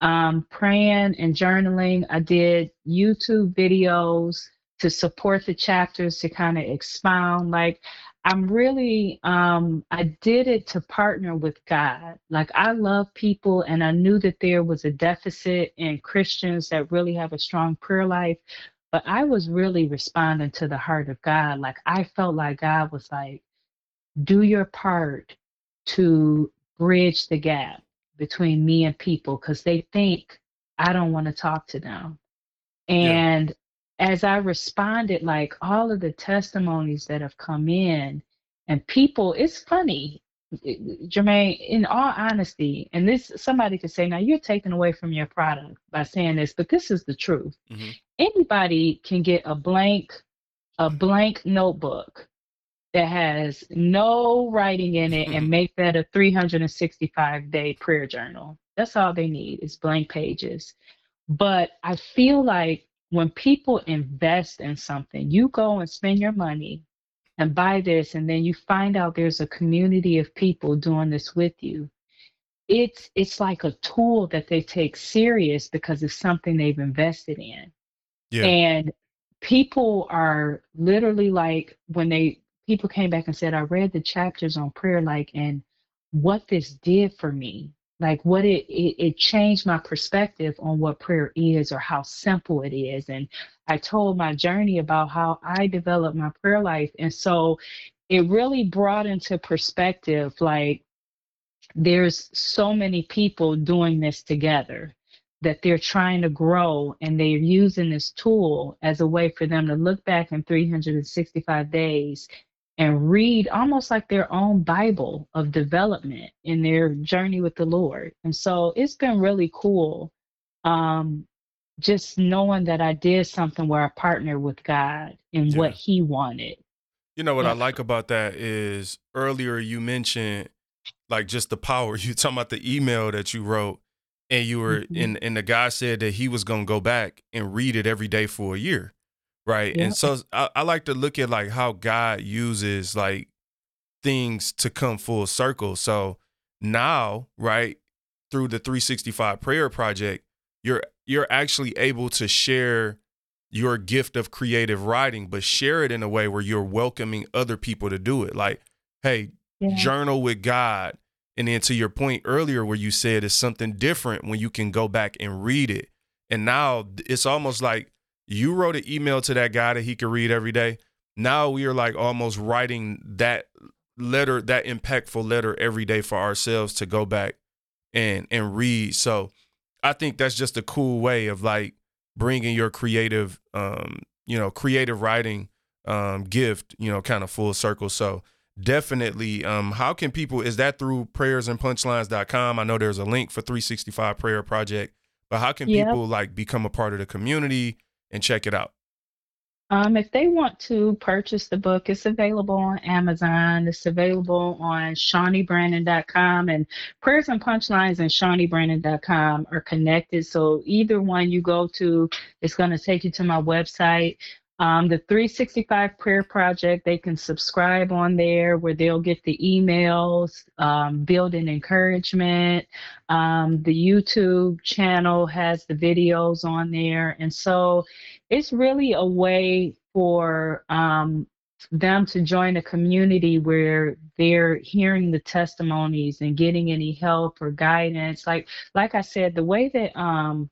um, praying and journaling. I did YouTube videos to support the chapters to kind of expound. Like I'm really um I did it to partner with God. Like I love people and I knew that there was a deficit in Christians that really have a strong prayer life, but I was really responding to the heart of God. Like I felt like God was like do your part to bridge the gap between me and people cuz they think I don't want to talk to them. And as I responded, like all of the testimonies that have come in, and people, it's funny, Jermaine, in all honesty, and this somebody could say, now you're taking away from your product by saying this, but this is the truth. Mm-hmm. Anybody can get a blank, a blank notebook that has no writing in it and make that a 365 day prayer journal. That's all they need is blank pages. But I feel like when people invest in something, you go and spend your money and buy this, and then you find out there's a community of people doing this with you. It's it's like a tool that they take serious because it's something they've invested in. Yeah. And people are literally like when they people came back and said, I read the chapters on prayer, like, and what this did for me like what it, it, it changed my perspective on what prayer is or how simple it is. And i told my journey about how i developed my prayer life. And so it really brought into perspective like there's so many people doing this together that they're trying to grow and they're using this tool as a way for them to look back in 365 days and read almost like their own Bible of development in their journey with the Lord. And so it's been really cool um, just knowing that I did something where I partnered with God in yeah. what He wanted. You know what yeah. I like about that is earlier you mentioned like just the power. You talking about the email that you wrote and you were mm-hmm. and and the guy said that he was gonna go back and read it every day for a year right yeah. and so I, I like to look at like how god uses like things to come full circle so now right through the 365 prayer project you're you're actually able to share your gift of creative writing but share it in a way where you're welcoming other people to do it like hey yeah. journal with god and then to your point earlier where you said it's something different when you can go back and read it and now it's almost like you wrote an email to that guy that he could read every day. Now we are like almost writing that letter, that impactful letter every day for ourselves to go back and and read. So I think that's just a cool way of like bringing your creative, um, you know, creative writing um, gift, you know, kind of full circle. So definitely, um, how can people? Is that through prayersandpunchlines.com? I know there's a link for 365 Prayer Project, but how can yep. people like become a part of the community? And check it out? Um, if they want to purchase the book, it's available on Amazon. It's available on ShawneeBrandon.com and Prayers and Punchlines and ShawneeBrandon.com are connected. So either one you go to, it's going to take you to my website. Um, the 365 Prayer Project, they can subscribe on there where they'll get the emails, um, building encouragement. Um, the YouTube channel has the videos on there. And so it's really a way for um, them to join a community where they're hearing the testimonies and getting any help or guidance. Like, like I said, the way that um,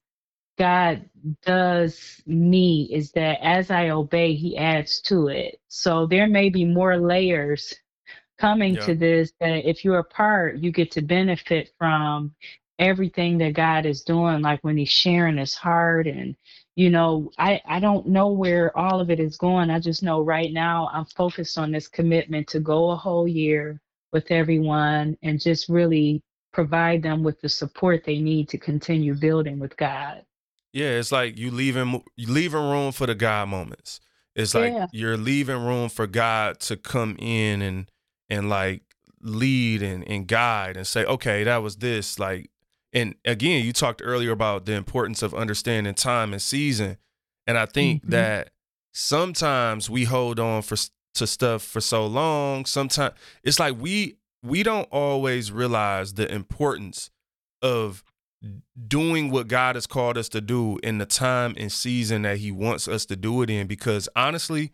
God does me is that as I obey, He adds to it. So there may be more layers coming yeah. to this that if you're a part, you get to benefit from everything that God is doing, like when He's sharing His heart. And, you know, I, I don't know where all of it is going. I just know right now I'm focused on this commitment to go a whole year with everyone and just really provide them with the support they need to continue building with God. Yeah, it's like you leaving you leaving room for the God moments. It's like yeah. you're leaving room for God to come in and and like lead and, and guide and say, okay, that was this. Like, and again, you talked earlier about the importance of understanding time and season. And I think mm-hmm. that sometimes we hold on for to stuff for so long. Sometimes it's like we we don't always realize the importance of doing what God has called us to do in the time and season that He wants us to do it in. Because honestly,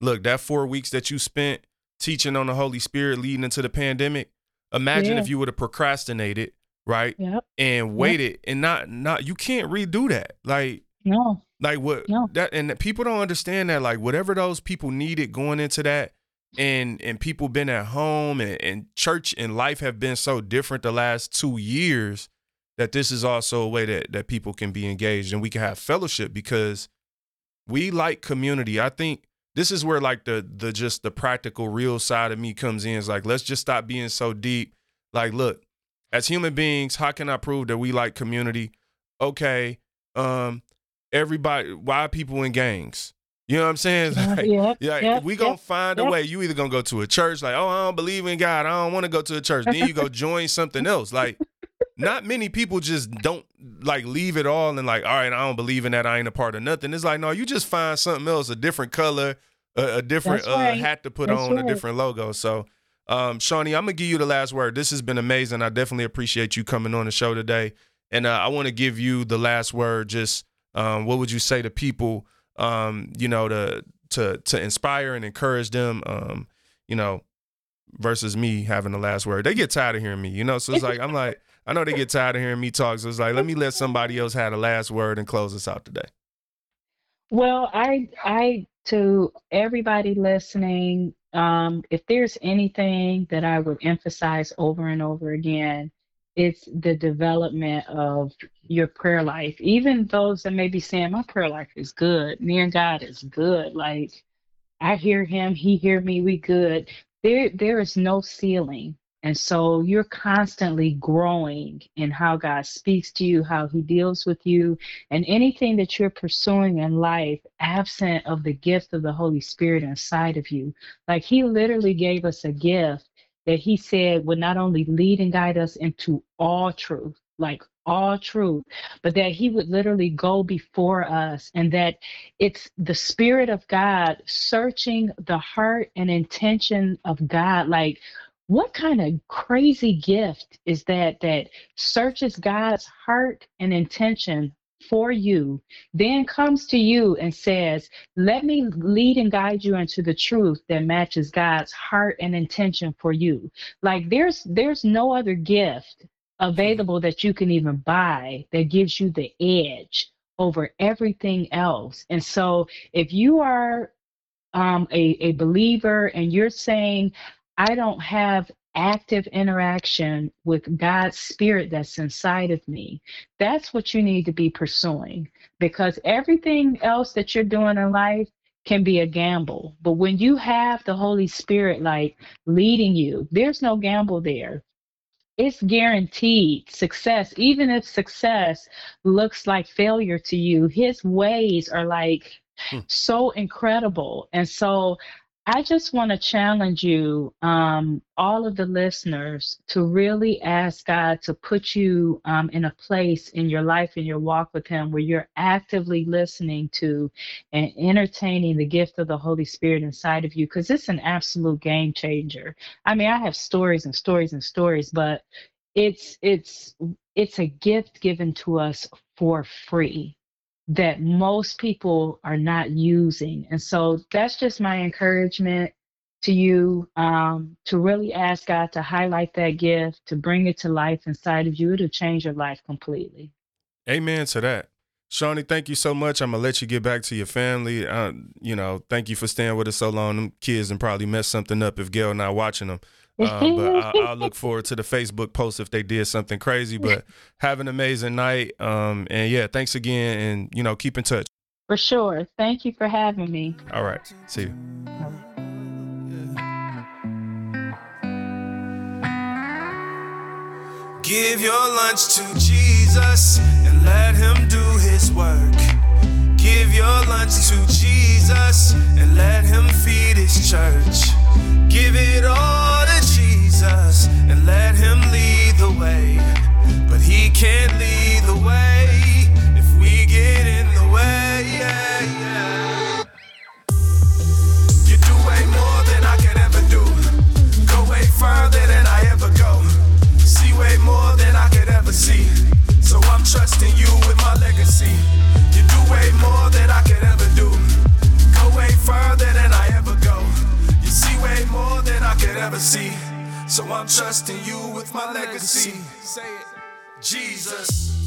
look, that four weeks that you spent teaching on the Holy Spirit leading into the pandemic, imagine Yeah. if you would have procrastinated, right? Yep. And waited and not not you can't redo that. Like No. like what No. that and people don't understand that like whatever those people needed going into that and and people been at home and, and church and life have been so different the last two years that this is also a way that that people can be engaged and we can have fellowship because we like community. I think this is where like the the just the practical real side of me comes in. Is like let's just stop being so deep. Like look, as human beings, how can I prove that we like community? Okay, um, everybody, why are people in gangs? You know what I'm saying? Yeah, Like, yep, yeah, yep, we gonna yep, find a way. You either gonna go to a church, like, oh, I don't believe in God. I don't want to go to a church. Then you go join something else. Like, not many people just don't like leave it all and like, all right, I don't believe in that. I ain't a part of nothing. It's like, no, you just find something else, a different color, a, a different That's uh, hat to put That's on, a different logo. So, um, Shawnee, I'm gonna give you the last word. This has been amazing. I definitely appreciate you coming on the show today, and uh, I want to give you the last word. Just um, what would you say to people? Um, you know, to to to inspire and encourage them. Um, you know, versus me having the last word. They get tired of hearing me. You know, so it's like I'm like I know they get tired of hearing me talk. So it's like let me let somebody else have the last word and close us out today. Well, I I to everybody listening, um, if there's anything that I would emphasize over and over again, it's the development of your prayer life. Even those that may be saying my prayer life is good, me and God is good. Like I hear him, he hear me, we good. There there is no ceiling. And so you're constantly growing in how God speaks to you, how he deals with you, and anything that you're pursuing in life, absent of the gift of the Holy Spirit inside of you. Like he literally gave us a gift that he said would not only lead and guide us into all truth, like all truth, but that he would literally go before us and that it's the Spirit of God searching the heart and intention of God. Like, what kind of crazy gift is that that searches God's heart and intention for you, then comes to you and says, Let me lead and guide you into the truth that matches God's heart and intention for you. Like there's there's no other gift available that you can even buy that gives you the edge over everything else. And so if you are um, a, a believer and you're saying, I don't have active interaction with God's spirit that's inside of me, that's what you need to be pursuing because everything else that you're doing in life can be a gamble. But when you have the Holy Spirit like leading you, there's no gamble there. It's guaranteed success. Even if success looks like failure to you, his ways are like Hmm. so incredible. And so I just want to challenge you, um, all of the listeners, to really ask God to put you um, in a place in your life, in your walk with Him, where you're actively listening to and entertaining the gift of the Holy Spirit inside of you, because it's an absolute game changer. I mean, I have stories and stories and stories, but it's it's it's a gift given to us for free that most people are not using. And so that's just my encouragement to you um, to really ask God to highlight that gift, to bring it to life inside of you. It'll change your life completely. Amen to that. Shawnee, thank you so much. I'm gonna let you get back to your family. Uh, you know, thank you for staying with us so long. Them kids and probably mess something up if Gail not watching them. Um, but I, I'll look forward to the Facebook post if they did something crazy. But have an amazing night. Um, and yeah, thanks again. And you know, keep in touch. For sure. Thank you for having me. All right. See you. Give your lunch to Jesus and let him do his work. Give your lunch to Jesus and let him feed his church. Give it all to Jesus and let him lead the way. But he can't lead the way if we get in the way. Yeah, yeah. You do way more than I can ever do. Go way further than I ever go. See way more than I could ever see. So I'm trusting you with my legacy. You do way more than I could ever do. Go way further than I ever go. You see way more than I could ever see. So I'm trusting you with my legacy. Say it. Jesus.